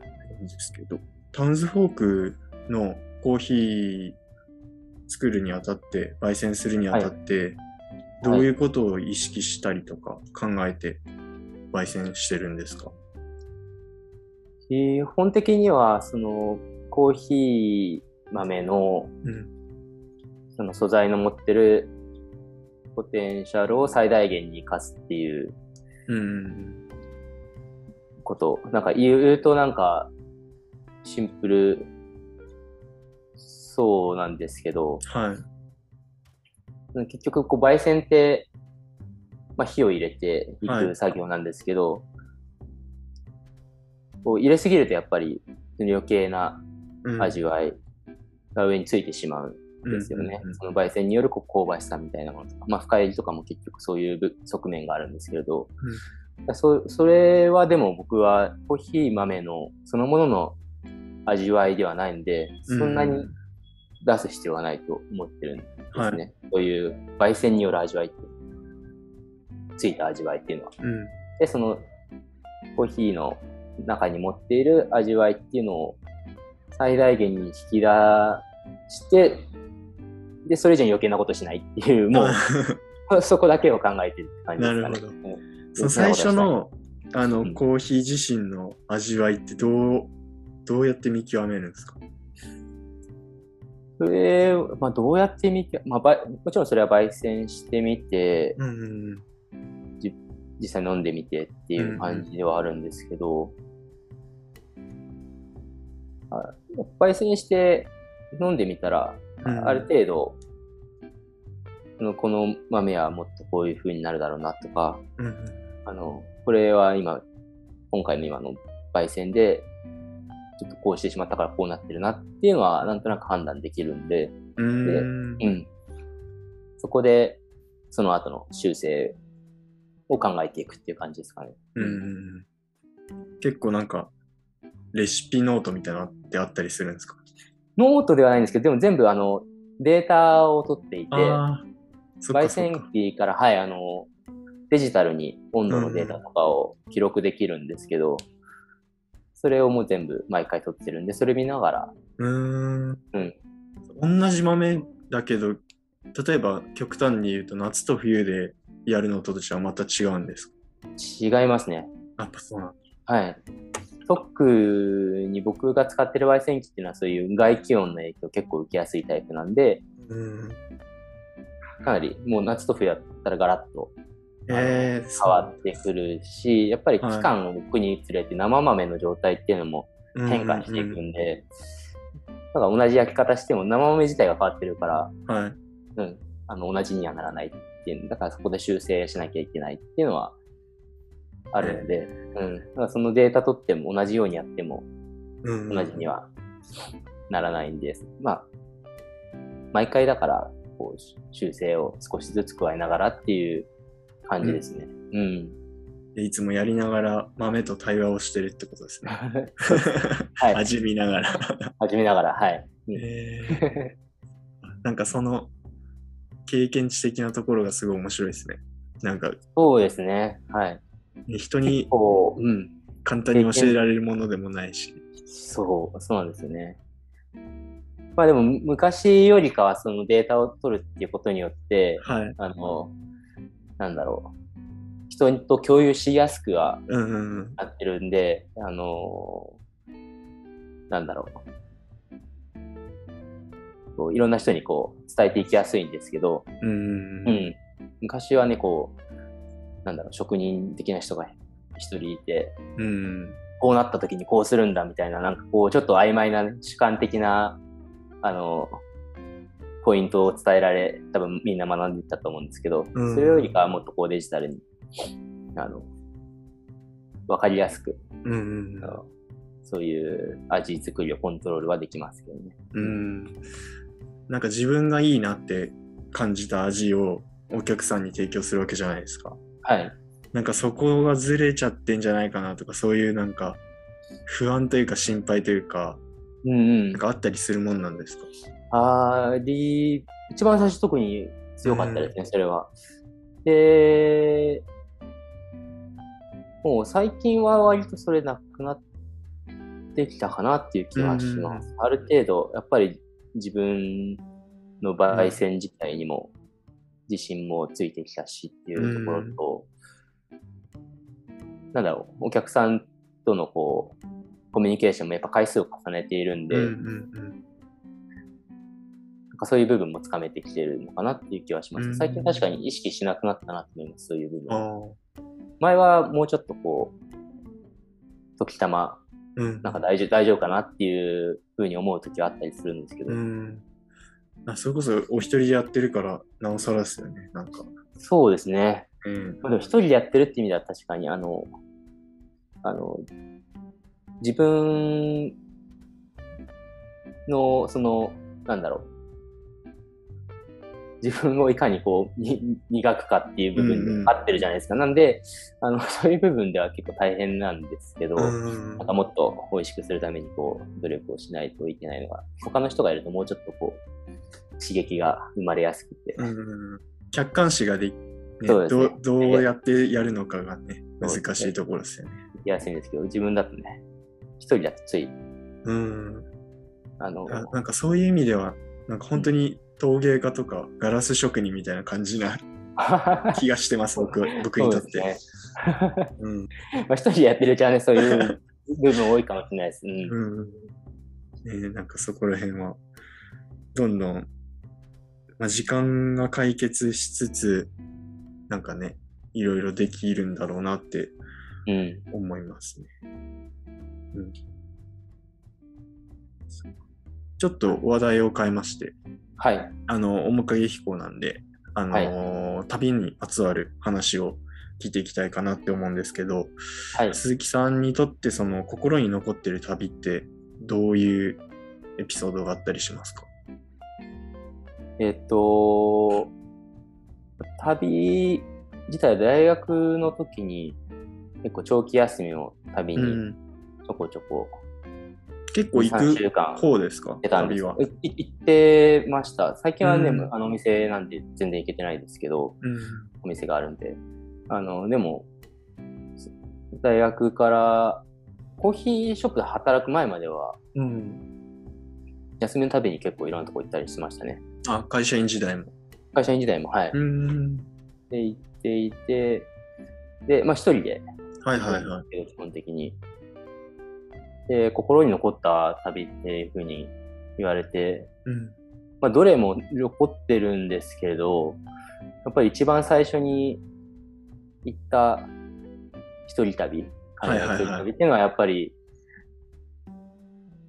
あれですけど、タウンズフォークのコーヒー作るにあたって、焙煎するにあたって、どういうことを意識したりとか考えて焙煎してるんですか？基本的には、その、コーヒー豆の、うん。その素材の持ってるポテンシャルを最大限に活かすっていううん。こと。なんか言うとなんか、シンプルそうなんですけど、はい。結局、こう、焙煎って、まあ、火を入れていく作業なんですけど、こう入れすぎるとやっぱり余計なうん味わいが上についてしまうんですよね。その焙煎によるこう香ばしさみたいなものとか、まあ、深入りとかも結局そういう部側面があるんですけれど、そそれはでも僕はコーヒー豆のそのものの味わいではないんで、そんなに出す必要はないと思ってるんですね。そういう焙煎による味わいって、ついた味わいっていうのは。うん。で、そのコーヒーの中に持っている味わいっていうのを最大限に引き出して、で、それ以上に余計なことしないっていう、もう、そこだけを考えてるって感じですかね。なるほど。うん。その最初のあの、うん。コーヒー自身の味わいってどうどうやって見極めるんですか？それ、まあ、どうやってみて、まあ、もちろんそれは焙煎してみて、うんうん実際飲んでみてっていう感じではあるんですけど、あ焙煎して飲んでみたら、うんある程度、あのこの豆はもっとこういう風になるだろうなとか、うんうんあの、これは今、今回の今の焙煎で、ちょっとこうしてしまったからこうなってるなっていうのは、なんとなく判断できるんで、うーんうん。そこで、その後の修正を考えていくっていう感じですかね。うん結構なんかレシピノートみたいなのってあったりするんですか？ノートではないんですけど、でも全部あの、データを取っていて、焙煎機から、はい、あの、デジタルに温度のデータとかを記録できるんですけど、それをもう全部毎回取ってるんで、それ見ながら、うーん。うん。同じ豆だけど例えば極端に言うと夏と冬でやるのとじゃまた違うんですか？違いますね。やっぱそうなんだ。はい。特に僕が使ってる焙煎機っていうのはそういう外気温の影響を結構受けやすいタイプなんで、うん。かなりもう夏と冬だったらガラッとえー、変わってくるし、やっぱり期間を置くにつれて生豆の状態っていうのも変化していくんで、だから同じ焼き方しても生豆自体が変わってるから、うんはい。うん、あの同じにはならないっていう、だからそこで修正しなきゃいけないっていうのはあるので、うん、だからそのデータ取っても同じようにやってもうん同じにはならないんです。まあ、毎回だから、こう、修正を少しずつ加えながらっていう感じですね。うん。でいつもやりながら豆と対話をしてるってことですね。はい。味見ながら。始めながら、はい。うんえー なんかその経験値的なところがすごい面白いですね。なんかそうですね。はい。ね人にこう、うん。簡単に教えられるものでもないし。そう、そうなんですよね。まあでも、昔よりかはそのデータを取るっていうことによって、はい。あの、なんだろう。人と共有しやすくはうんうんうん。なってるんで、あのなんだろう。こういろんな人にこう伝えていきやすいんですけど、うんうんううん。ん。昔はね、こう、なんだろう、職人的な人が一人いて、うんこうなった時にこうするんだみたいな、なんかこう、ちょっと曖昧な主観的な、あの、ポイントを伝えられ、多分みんな学んでいったと思うんですけど、うんそれよりかはもっとこうデジタルに、あの、わかりやすく、うんうんあのそういう味作りをコントロールはできますけどね。うん。なんか自分がいいなって感じた味をお客さんに提供するわけじゃないですか。はい。なんかそこがずれちゃってんじゃないかなとか、そういうなんか不安というか心配というか、うんうんなん。かあったりするもんなんですか？あり、一番最初特に強かったですね、それは。で、もう最近は割とそれなくなってきたかなっていう気がします。ある程度、やっぱり自分の焙煎自体にも自信もついてきたしっていうところと、なんだろう、お客さんとのこう、コミュニケーションもやっぱ回数を重ねているんで、うんうんなんかそういう部分もつかめてきてるのかなっていう気はします。うん最近確かに意識しなくなったなと思います、そういう部うん。分。前はもうちょっとこう、時たま、うん。なんか大丈夫、大丈夫かなっていうふうに思う時はあったりするんですけど、うん。あそれこそお一人でやってるから、なおさらですよね。なんか。そうですね。うん。まあ、でも一人でやってるって意味では確かに、あの、あの、自分の、その、なんだろう。自分をいかにこう、に磨くかっていう部分うんうんで合ってるじゃないですか。なんで、あの、そういう部分では結構大変なんですけど、うんなんかもっと美味しくするためにこう、努力をしないといけないのが、他の人がいるともうちょっとこう、刺激が生まれやすくて、うん客観視ができ、ねそうですねどうどうやってやるのかがね、難しいところですよね。やりやすいんですけど、自分だとね、一人だとつい、うん。あの、あなんかそういう意味では、なんか本当に陶芸家とかガラス職人みたいな感じな 気がしてます、僕僕にとって。そうん まあ一人でやってるうちはね、そういう 部分多いかもしれないです。うん。うんねなんかそこら辺は、どんどん、まあ、時間が解決しつつ、なんかね、いろいろできるんだろうなってうん。思いますね。うん、ちょっと話題を変えまして、はい。あの、面影飛行なんで、あのー旅にまつわる話を聞いていきたいかなって思うんですけど、はい。鈴木さんにとってその心に残ってる旅ってどういうエピソードがあったりしますか？えっと、旅自体、大学の時に結構長期休みの旅にうん、ちょこちょこ結構行3週く間方ですか？旅は。い行ってました。最近はね、うんあのお店なんで全然行けてないですけど、うんお店があるんで。あの、でも、大学からコーヒーショップで働く前までは、うん休みのたびに結構いろんなとこ行ったりしてましたね。あ、会社員時代も。会社員時代も、はい。うん。で、行っていて、で、まあ一人で、はいはいはい。い。基本的に。で、心に残った旅っていうふうに言われて、うん。まあどれも残ってるんですけど、やっぱり一番最初に行った一人旅、はいはいはい海外一人旅っていうのはやっぱり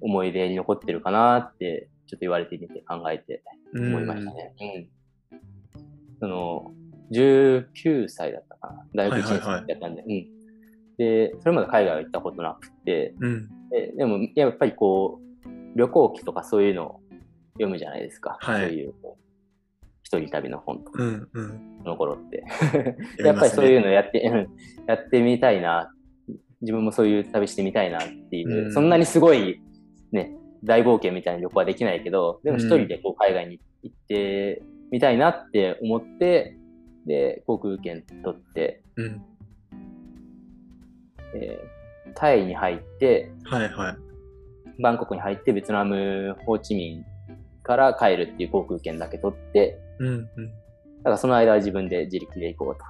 思い出に残ってるかなって、ちょっと言われてみて考えて思いましたね。うん。その、19歳だったかな。大学1年生やったんで、うん。で、それまで海外は行ったことなくて、うん。ででも、やっぱりこう、旅行記とかそういうのを読むじゃないですか。はいそういう、一人旅の本とか、うん。うん。その頃って。ややっぱりそういうの。のやって、うんやってみたいな。自分もそういう旅してみたいなっていう、うんそんなにすごい、ね、大冒険みたいな旅行はできないけど、でも一人でこう海外に行ってみたいなって思って、で、航空券取って、うん。えータイに入って、はいはい。バンコクに入ってベトナム、ホーチミンから帰るっていう航空券だけ取って、うん。うん。だからその間は自分で自力で行こうと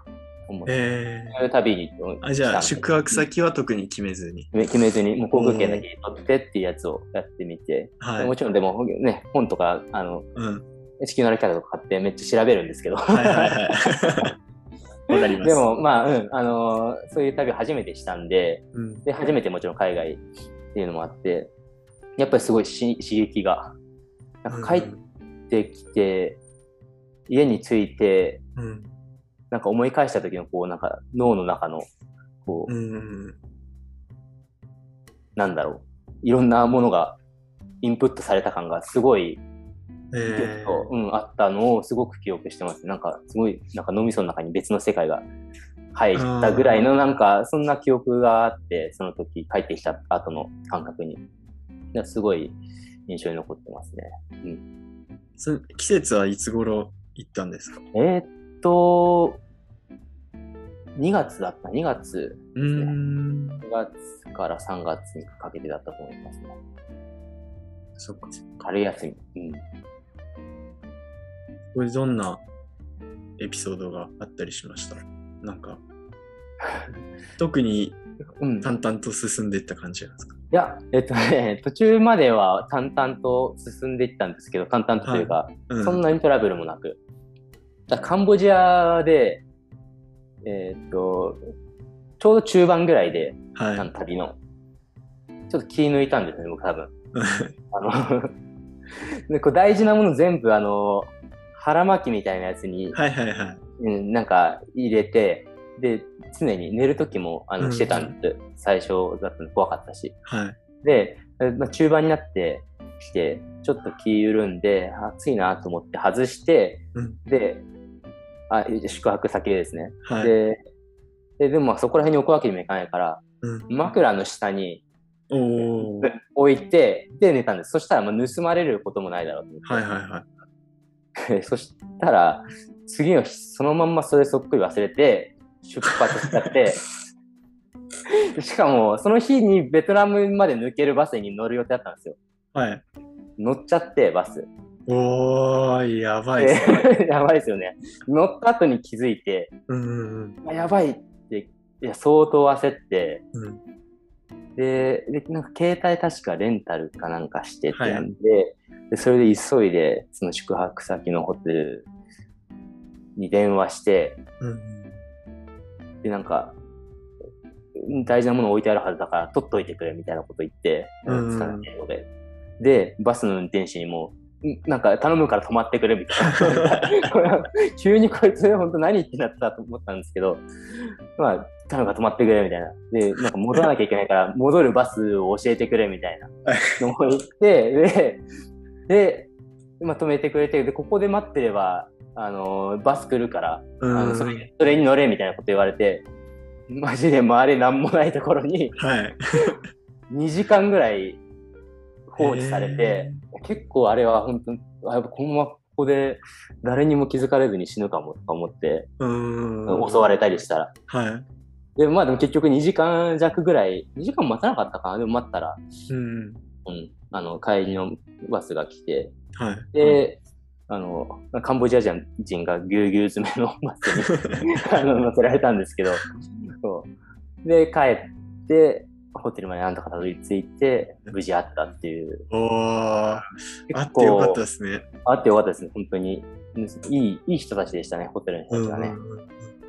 思って、えそういう旅にー、あじゃあ、宿泊先は特に決めずに。決め決めずに、もう航空券だけ取ってっていうやつをやってみて、はい。もちろんでもね、本とか、あの、うん。地球の歩き方とか買ってめっちゃ調べるんですけど、はいはいはい。わかります。でも、まあ、うん、あのーそういう旅を初めてしたんで、うん。で、初めてもちろん海外っていうのもあって、やっぱりすごいし刺激が、なんか帰ってきて、家に着いて、うん。なんか思い返した時のこう、なんか脳の中の、こう、うん。なんだろう、いろんなものがインプットされた感がすごい、えッと、うん、あったのをすごく記憶してます。なんか、すごい、なんか脳みその中に別の世界が入ったぐらいの、なんか、そんな記憶があって、その時帰ってきた後の感覚に。すごい印象に残ってますね。うん。そ季節はいつ頃行ったんですか？えーっと、2月だった、2月、うーん。2月から3月にかけてだったと思いますね。そっか。春休み。うん。これどんなエピソードがあったりしました？なんか、特にうん、い淡々と進んでいった感じなんですか？や、えっとね、途中までは淡々と進んでいったんですけど、淡々とというか、うそんなにトラブルもなく。だカンボジアで、えーっと、ちょうど中盤ぐらいで、はい。旅の、ちょっと気抜いたんですね、僕多分。あの でこう大事なもの全部、あの、腹巻きみたいなやつに、はいはいはい。うん、なんか入れて、で、常に寝る時もあうんのしてたんです。最初だったの怖かったし。はい。で、えまあ、中盤になってきて、ちょっと気緩んで、暑いなと思って外して、うんで、あ宿泊先でですね。はい。でで、でもまあそこら辺に置くわけにもいかないから、うん、枕の下に。置いて、で寝たんです。そしたらまあ盗まれることもないだろうと思って。はいはいはい。でそしたら、次の日、そのまんまそれそっくり忘れて、出発しちゃって、しかも、その日にベトナムまで抜けるバスに乗る予定だったんですよ。はい。乗っちゃって、バス。おー、やばいっすね。で やばいですよね。乗った後に気づいて、うんうんあやばいって、いや、相当焦って、うん。うんで、でなんか携帯確かレンタルかなんかしてて、はいでで、それで急いで、その宿泊先のホテルに電話して、うんで、なんか、大事なもの置いてあるはずだから取っといてくれみたいなこと言って、うんつかない英語で。で、バスの運転手にも、んなんか頼むから止まってくれみたいな。急にこいつ本当何言ってんだったと思ったんですけど、まあ、頼むから止まってくれみたいな。で、なんか戻らなきゃいけないから、戻るバスを教えてくれみたいなのを言って、で、で、まあ、止めてくれて、で、ここで待ってれば、あの、バス来るから、うん。あのそれそれに乗れみたいなこと言われて、マジで周りなんもないところにはい。2時間ぐらい放置されて、結構あれは本当に、あやっぱこのままここで誰にも気づかれずに死ぬかもとか思って。襲われたりしたら。はい。で、まあでも結局2時間弱ぐらい、2時間待たなかったかな？でも待ったら、うん。うん、あの、帰りのバスが来て、はい。で、あの、カンボジア人がぎゅうぎゅう詰めのバスに あの乗せられたんですけど、そう。で、帰って、ホテルまでなんとかたどり着いて、無事会ったっていう。おー。あ結ってよかったですね。会ってよかったですね、本当に。いい、いい人たちでしたね、ホテルの人うんたちがね。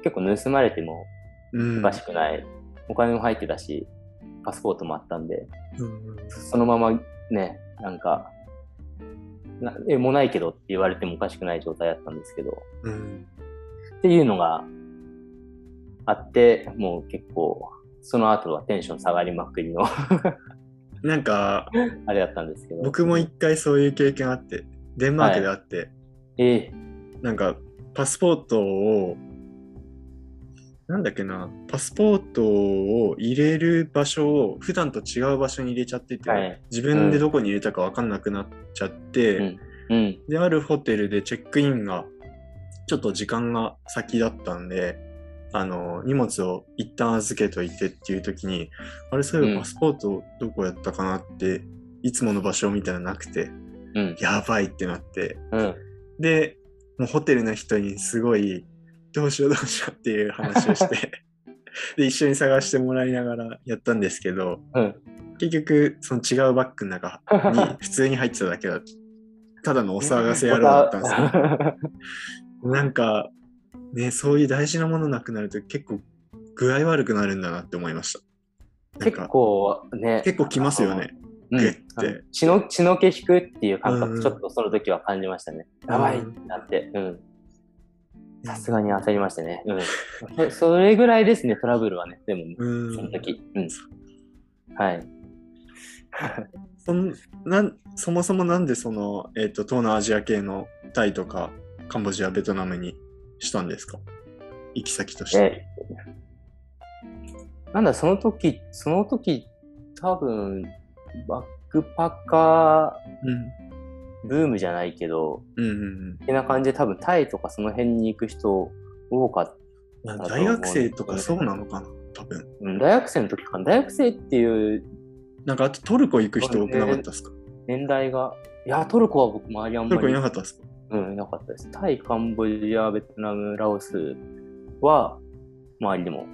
結構盗まれてもうん。おかしくない。お金も入ってたし、パスポートもあったんで、うんそのままね、なんか、なえ、もうないけどって言われてもおかしくない状態だったんですけど、うん。っていうのがあって、もう結構、その後はテンション下がりまくりの なんか、あれだったんですけど。僕も一回そういう経験あって、デンマークであって、ええなんか、パスポートを、なんだっけな、パスポートを入れる場所を普段と違う場所に入れちゃってて、はい自分でどこに入れたか分かんなくなっちゃって、うんうん。で、あるホテルでチェックインが、ちょっと時間が先だったんで、あの、荷物を一旦預けといてっていう時に、あれ、そういえうんばパスポートどこやったかなって、いつもの場所みたいなのなくて、うん。やばいってなって、うん。で、もうホテルの人にすごい、どうしようどうしようっていう話をして、で、一緒に探してもらいながらやったんですけど、うん。結局、その違うバッグの中に 普通に入ってただけだただのお騒がせ野郎だったんですよ。なんか、ね、そういう大事なものなくなると結構具合悪くなるんだなって思いました。結か構ね。結構きますよね。うん血の血の気引くっていう感覚、うんちょっとその時は感じましたね。やばいなって。うん。さすがに焦りましたね。うん。そ それぐらいですね、トラブルはね。でも、うんその時。うん。はい。そんなんそもそもなんでその、えっと東南アジア系のタイとかカンボジアベトナムにしたんですか？行き先として。えなんだ、その時、その時、多分、バックパッカうんーブームじゃないけど、うんうん的な感じで多分タイとかその辺に行く人多かっうん。大学生とかそうなのかな多分。た。うん大学生の時かな。大学生っていうなんかあとトルコ行く人多くなかったですか年代が、いや、トルコは僕周りあんまりトルコいなかったですか？うん、いなかったです。タイ、カンボジア、ベトナム、ラオスは、周りでも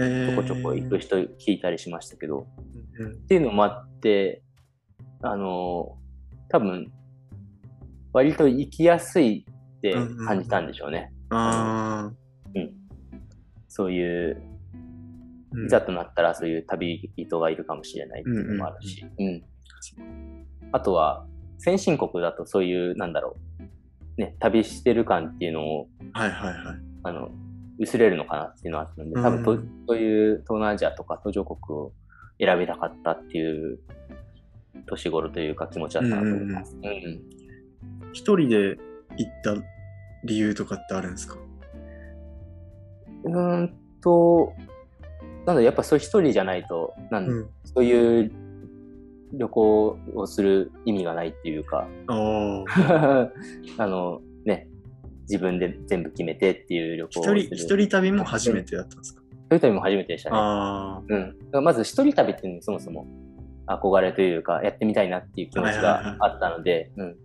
えちょこちょこ行く人聞いたりしましたけど、うんっていうのもあって、あの、多分、割と行きやすいって感じたんでしょうね。あそういう、ーいざとなったらそういう旅人がいるかもしれないっていうのもあるし、うんあとは、先進国だとそういう、なんだろう、ね、旅してる感っていうのを、はいはいはい。あの、薄れるのかなっていうのがあったので、多分と、うんそういう東南アジアとか途上国を選びたかったっていう年頃というか気持ちだったなと思います。うん一人で行った理由とかってあるんですか？うーんと、なんだやっぱそういう一人じゃないと、なんうん。そういう旅行をする意味がないっていうか、あ のね、自分で全部決めてっていう旅行一をする。人、一人旅も初めてだったんですか？一人旅も初めてでしたね。あうん。まず一人旅っていうのにそもそも憧れというか、やってみたいなっていう気持ちはいはいはいがあったので、うん。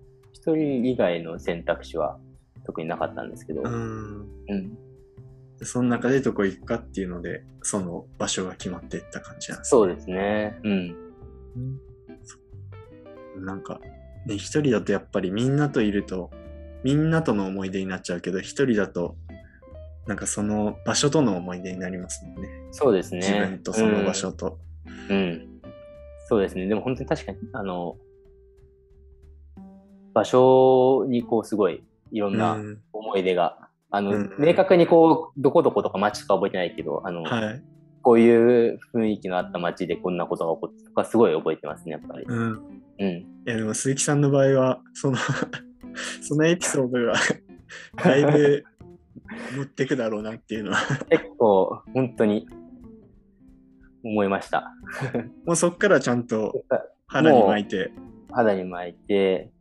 一人以外の選択肢は特になかったんですけど、あ。うん。うん。その中でどこ行くかっていうので、その場所が決まっていった感じなんですそうですね。うん。なんか、ね、一人だとやっぱりみんなといると、みんなとの思い出になっちゃうけど、一人だと、なんかその場所との思い出になりますもんね。そうですね。自分とその場所と。うん。うん。そうですね。でも本当に確かに、あの、場所にこうすごいいろんう。なん思い出が、あの、うん明確にこう、どこどことか街とか覚えてないけど、あの、はい。こういう雰囲気のあった街でこんなことが起こってとかすごい覚えてますね、やっぱり。うん。うん。いやでも鈴木さんの場合は、その、そのエピソードが だいぶ持ってくだろうなっていうのは、結構、本当に思いました。もうそっからちゃんと肌に巻いて。肌に巻いて、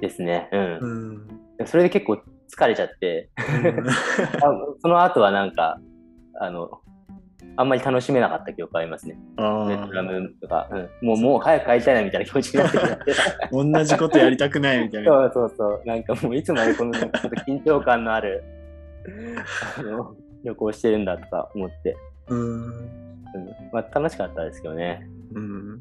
ですね。うん。うん。それで結構疲れちゃって、あその後はなんか、あの、あんまり楽しめなかった記憶ありますね。あベトナあ、ムとか、うん、もう、もう早く帰りたいなみたいな気持ちになって。同じことやりたくないみたいな。そうそうそう。なんかもういつまでこのちょっと緊張感のあるあの旅行してるんだとか思って、うん。うんまあ、楽しかったですけどね。うん。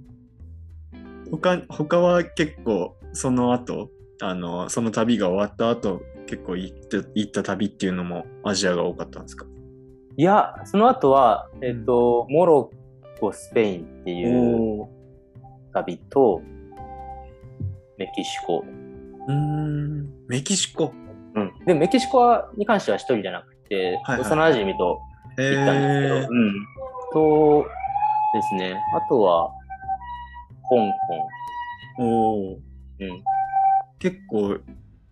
他、他は結構、その後、あの、その旅が終わった後、結構行った行った旅っていうのもアジアが多かったんですか？いや、その後は、えっ、と、モロッコ、スペインっていうお旅と、メキシコ。うん。メキシコ？うん。で、メキシコはに関しては一人じゃなくて、はいはい幼馴染とえ行ったんですけど、うん。とですね、あとは、香港、おお。うん。結構、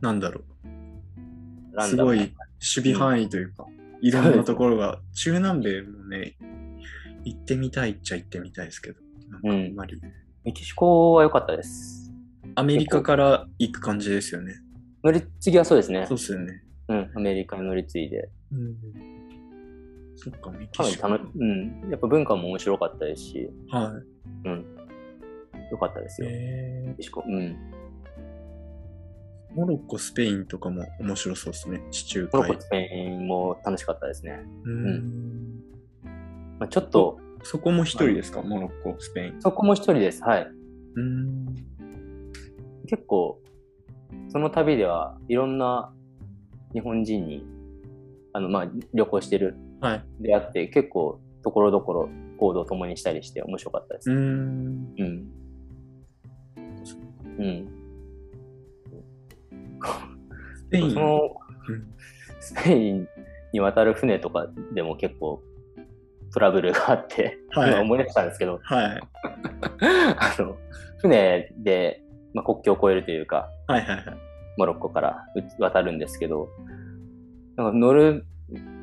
なんだろう。すごい守備範囲というか、いろんなところが、中南米もね、行ってみたいっちゃ行ってみたいですけど、なんかあんまり、メキシコは良かったです。アメリカから行く感じですよね。乗り継ぎはそうですねそう。っすよね。うん、アメリカに乗り継いで。うん。そっか、メキシコ。楽うん、やっぱ文化も面白かったですし、はうん、良かったですい。よ。メえキシコ。うん。ー、モロッコ、スペインとかも面白そうですね。地中海モロッコ、。スペインも楽しかったですね。うん。まあ、ちょっと、そこも一人ですか、モロッコ、スペイン。そこも一人です。はい。うん。結構、その旅ではいろんな日本人に、あの、まあ、旅行してる、はい。出会って、結構、ところどころ行動を共にしたりして面白かったです。うん。うん。うん。スペイン。その、うんスペインに渡る船とかでも結構トラブルがあって、はい今思い出したんですけど、はい。あの、船で、まあ、国境を越えるというか、はいはいはい。モロッコからう渡るんですけど、なんか乗る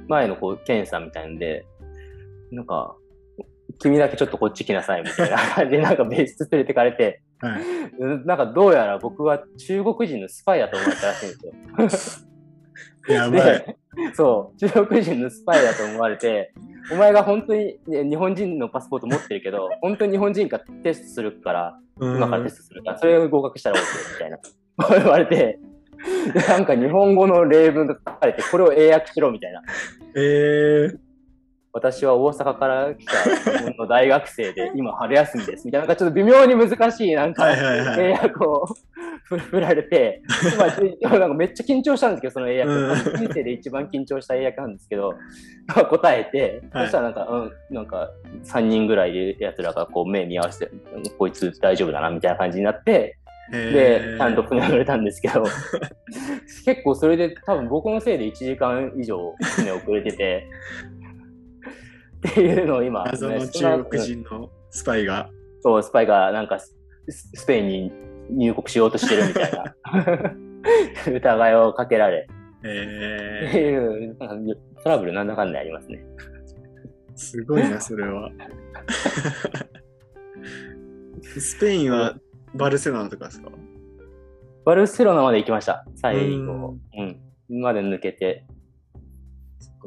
前のこう検査みたいんで、なんか、君だけちょっとこっち来なさいみたいな感じで、なんか別室連れてかれて、はい。うんなんかどうやら僕は中国人のスパイだと思われたらしいんですよ。やばい。で、そう、中国人のスパイだと思われて、お前が本当に、ね日本人のパスポート持ってるけど、本当に日本人かテストするから、今からテストするから、それを合格したら OK みたいな。言われて、でなんか日本語の例文が書かれて、これを英訳しろみたいな。えー、私は大阪から来た日本の大学生で、今春休みです。みたいな、なんかちょっと微妙に難しい、なんか、英訳を振振られて、まあ、なんかめっちゃ緊張したんですけど、その英訳。うん人生で一番緊張した英訳なんですけど、ま あ答えて、はいそしたらなんか、うん、なんか3人ぐらいでやつらがこう目見合わせて、うんこいつ大丈夫だなみたいな感じになって、で、ちゃんと船乗れたんですけど、結構それで多分僕のせいで1時間以上船遅れてて、っていうのを今、謎のね中国人のスパイが。そう、スパイがなんかススペインに入国しようとしてるみたいな 疑いをかけられ、ってえいうトラブルなんだかんだありますね。ー、すごいな、それは。スペインはバルセロナとかですか？バルセロナまで行きました、最後。うん。まで抜けて、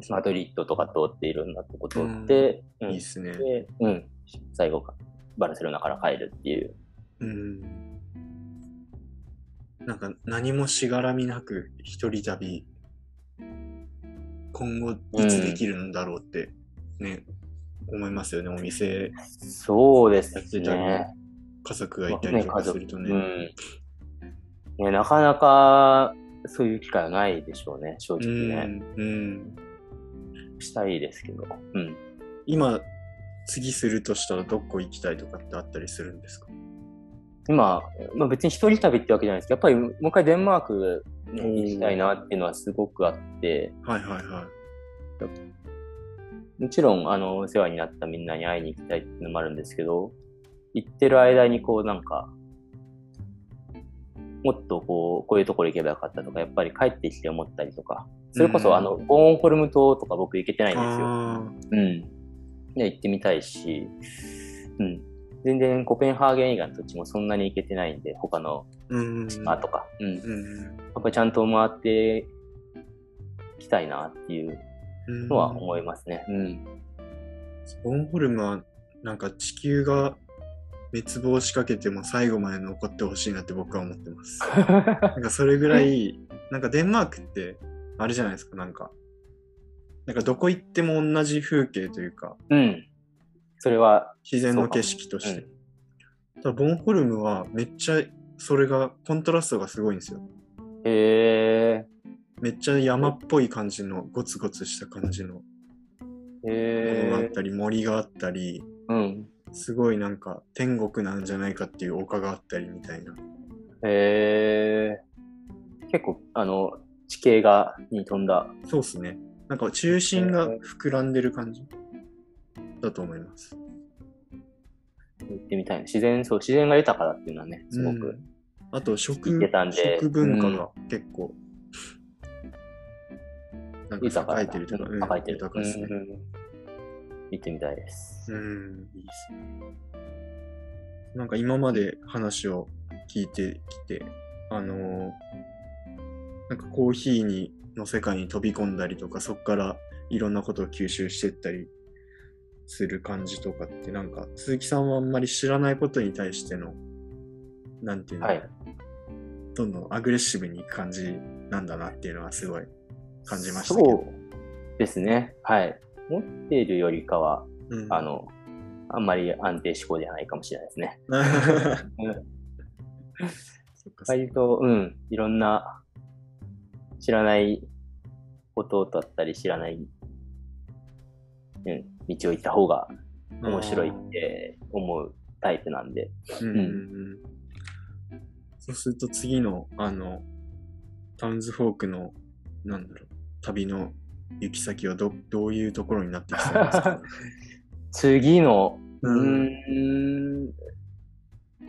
マドリッドとか通っていろんなとこ通って、うんいいっすね。で、うん、最後か、バルセロナから帰るっていう。うん。なんか何もしがらみなく一人旅、今後いつできるんだろうってね、思いますよね、お店そうですね。家族がいたりとかするとね。うん。ね、なかなかそういう機会はないでしょうね、正う直ね。んうんしたいですけど。うん。今、次するとしたらどこ行きたいとかってあったりするんですか？今、まあ、別に一人旅ってわけじゃないですけど、やっぱりもう一回デンマークに行きたいなっていうのはすごくあって、はいはいはい。もちろん、あの、お世話になったみんなに会いに行きたいっていうのもあるんですけど、行ってる間にこうなんか、もっとこう、こういうところ行けばよかったとか、やっぱり帰ってきて思ったりとか、それこうんそあの、ボーンホルム島とか僕行けてないんですよ。あうん。で、行ってみたいし、うん。全然コペンハーゲン以外の土地もそんなに行けてないんで、他のーうん。島とか、うん。やうん。っぱりちゃんと回ってきたいなっていううんのは思いますね。うん。ボーンホルムはなんか地球が滅亡しかけても最後まで残ってほしいなって僕は思ってます。なんかそれぐらい、なんかデンマークってあれじゃないですか、なんか。なんかどこ行っても同じ風景というか、うん。それは、自然の景色として。そうただボンホルムはめっちゃそれが、コントラストがすごいんですよ。へめっちゃ山っぽい感じの、ゴツゴツした感じのもえ。へえ。のがあったり、森があったり、うん。すごいなんか天国なんじゃないかっていう丘があったりみたいな。へえ。結構、あの、地形が、に飛んだ。そうっすね。なんか中心が膨らんでる感じだと思います。行ってみたいな。自然、そう、自然が豊かだっていうのはね、すごく。うんあと食聞いてたんで食文化が結構、なんか豊かだ栄えてるとか、うん栄えてる。豊かですねう。ん行ってみたいです。うん、いいですね。なんか今まで話を聞いてきて、あのーなんかコーヒーにの世界に飛び込んだりとか、そこからいろんなことを吸収していったりする感じとかって、なんか鈴木さんはあんまり知らないことに対しての、なんていうの、はい。どんどんアグレッシブに行く感じなんだなっていうのはすごい感じましたけど。そうですね。はい。持っているよりかは、うんあの、あんまり安定志向ではないかもしれないですね。割と、うん、いろんな知らないことだったり、知らない、うん、道を行った方が面白いって思うタイプなんで。うんそうすると次の、あの、タウンズフォークの、なんだろう、旅の行き先はどどういうところになってきそうですか？次の、ううん。ーん、い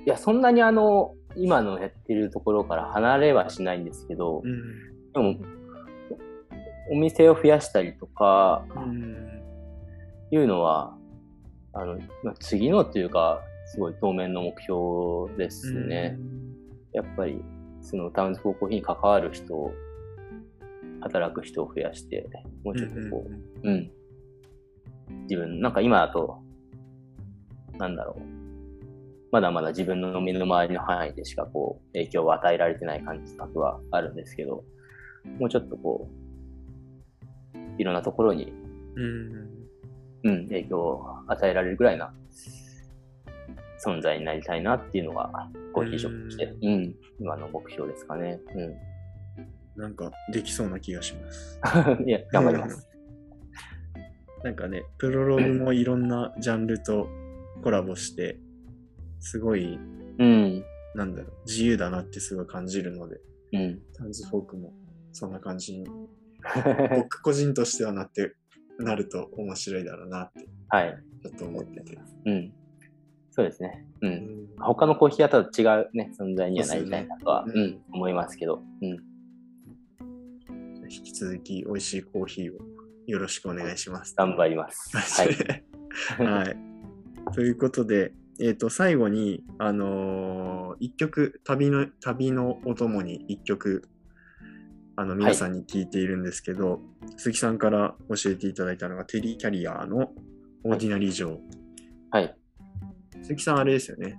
や、そんなにあの、今のやってるところから離れはしないんですけど、うん。でも、お店を増やしたりとか、うんいうのはあの、まあ、次のというか、すごい当面の目標ですね。やっぱり、そのタウンズフォーコーヒーに関わる人働く人を増やして、もうちょっとこう、うん、自分、なんか今だと、なんだろう。まだまだ自分の身の回りの範囲でしかこう影響を与えられてない感覚はあるんですけど、もうちょっとこう、いろんなところに、うん、うん、影響を与えられるぐらいな存在になりたいなっていうのが、コーヒーショップとして、うん、今の目標ですかね。うん。なんか、できそうな気がします。いや、頑張ります。なんかね、プロローグもいろんなジャンルとコラボして、すごい、うん、なんだろう、自由だなってすごい感じるので、うん、タンズフォークもそんな感じに、僕個人としてはなって、なると面白いだろうなって、はい、ちょっと思ってて。うんそうですね。うん。他のコーヒー屋とは違うね、存在にはなりたいなとは、うね、うん、思いますけど。うん。引き続き美味しいコーヒーをよろしくお願いします。頑張ります。はい。はい。ということで、えっ、ー、と、最後に、あのー、一曲、旅の、旅のお供に一曲、あの、皆さんに聞いているんですけど、はい、鈴木さんから教えていただいたのが、テリー・キャリアーのオーディナリー上。はい。鈴木さん、あれですよね。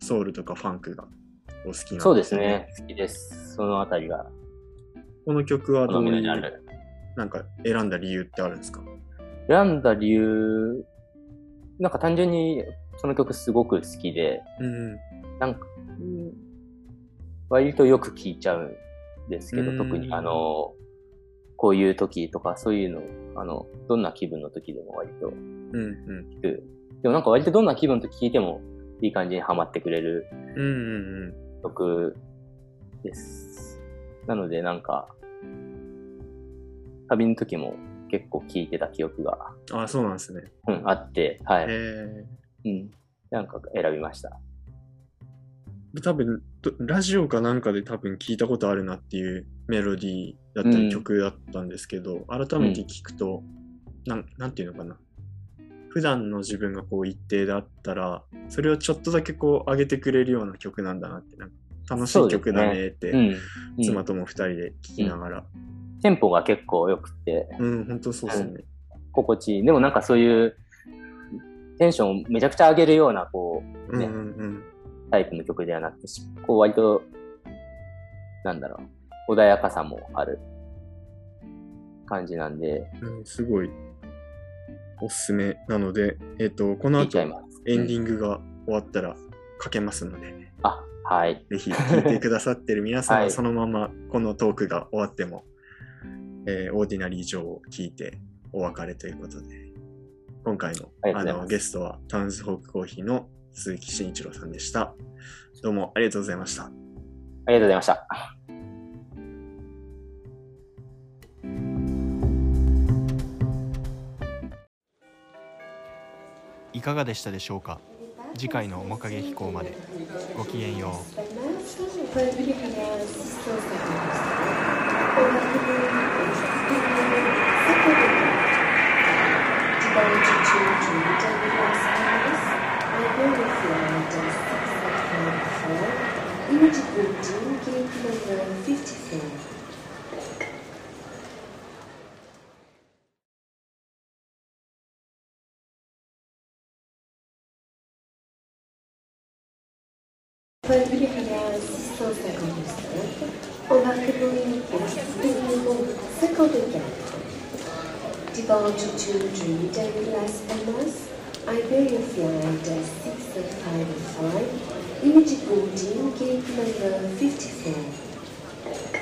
ソウルとかファンクがお好きな、そうですね。好きです。そのあたりが。この曲はどういう、なんか選んだ理由ってあるんですか？選んだ理由、なんか単純にその曲すごく好きで、うん、なんか、割とよく聴いちゃうんですけど、特にあの、こういう時とかそういうの、あの、どんな気分の時でも割と聞く。でもなんか割とどんな気分と聞いてもいい感じにはまってくれる曲です。なのでなんか、旅の時も結構聞いてた記憶が。あ、そうなんですね。うん、あって、はい。うん。なんか選びました。多分、ラジオかなんかで多分聞いたことあるなっていうメロディーだったり曲だったんですけど、うん、改めて聞くと、うん、なん、なんていうのかな。普段の自分がこう一定だったら、それをちょっとだけこう上げてくれるような曲なんだなって、なんか楽しい曲だねって、ね。うん、妻とも二人で聴きながら、うん、テンポが結構良くて。うん、本当そうですね、心地いい。でもなんかそういうテンションをめちゃくちゃ上げるような、こう、ね、うんうん、タイプの曲ではなくて、こう割と、なんだろう、穏やかさもある感じなんで。うん、すごいおすすめなので、えっ、ー、と、この後、エンディングが終わったらかけますので、うん、あ、はい。ぜひ聞いてくださってる皆さんはそのままこのトークが終わっても、えー、オーディナリー上を聞いてお別れということで、今回のあのゲストは townsfolk coffee の鈴木辰一郎さんでした。どうもありがとうございました。ありがとうございました。いかがでしたでしょうか？次回の面影飛行までごきげんよう。To Dream Daily Las Palmas, Iberia Flight 655, image boarding gate number 54.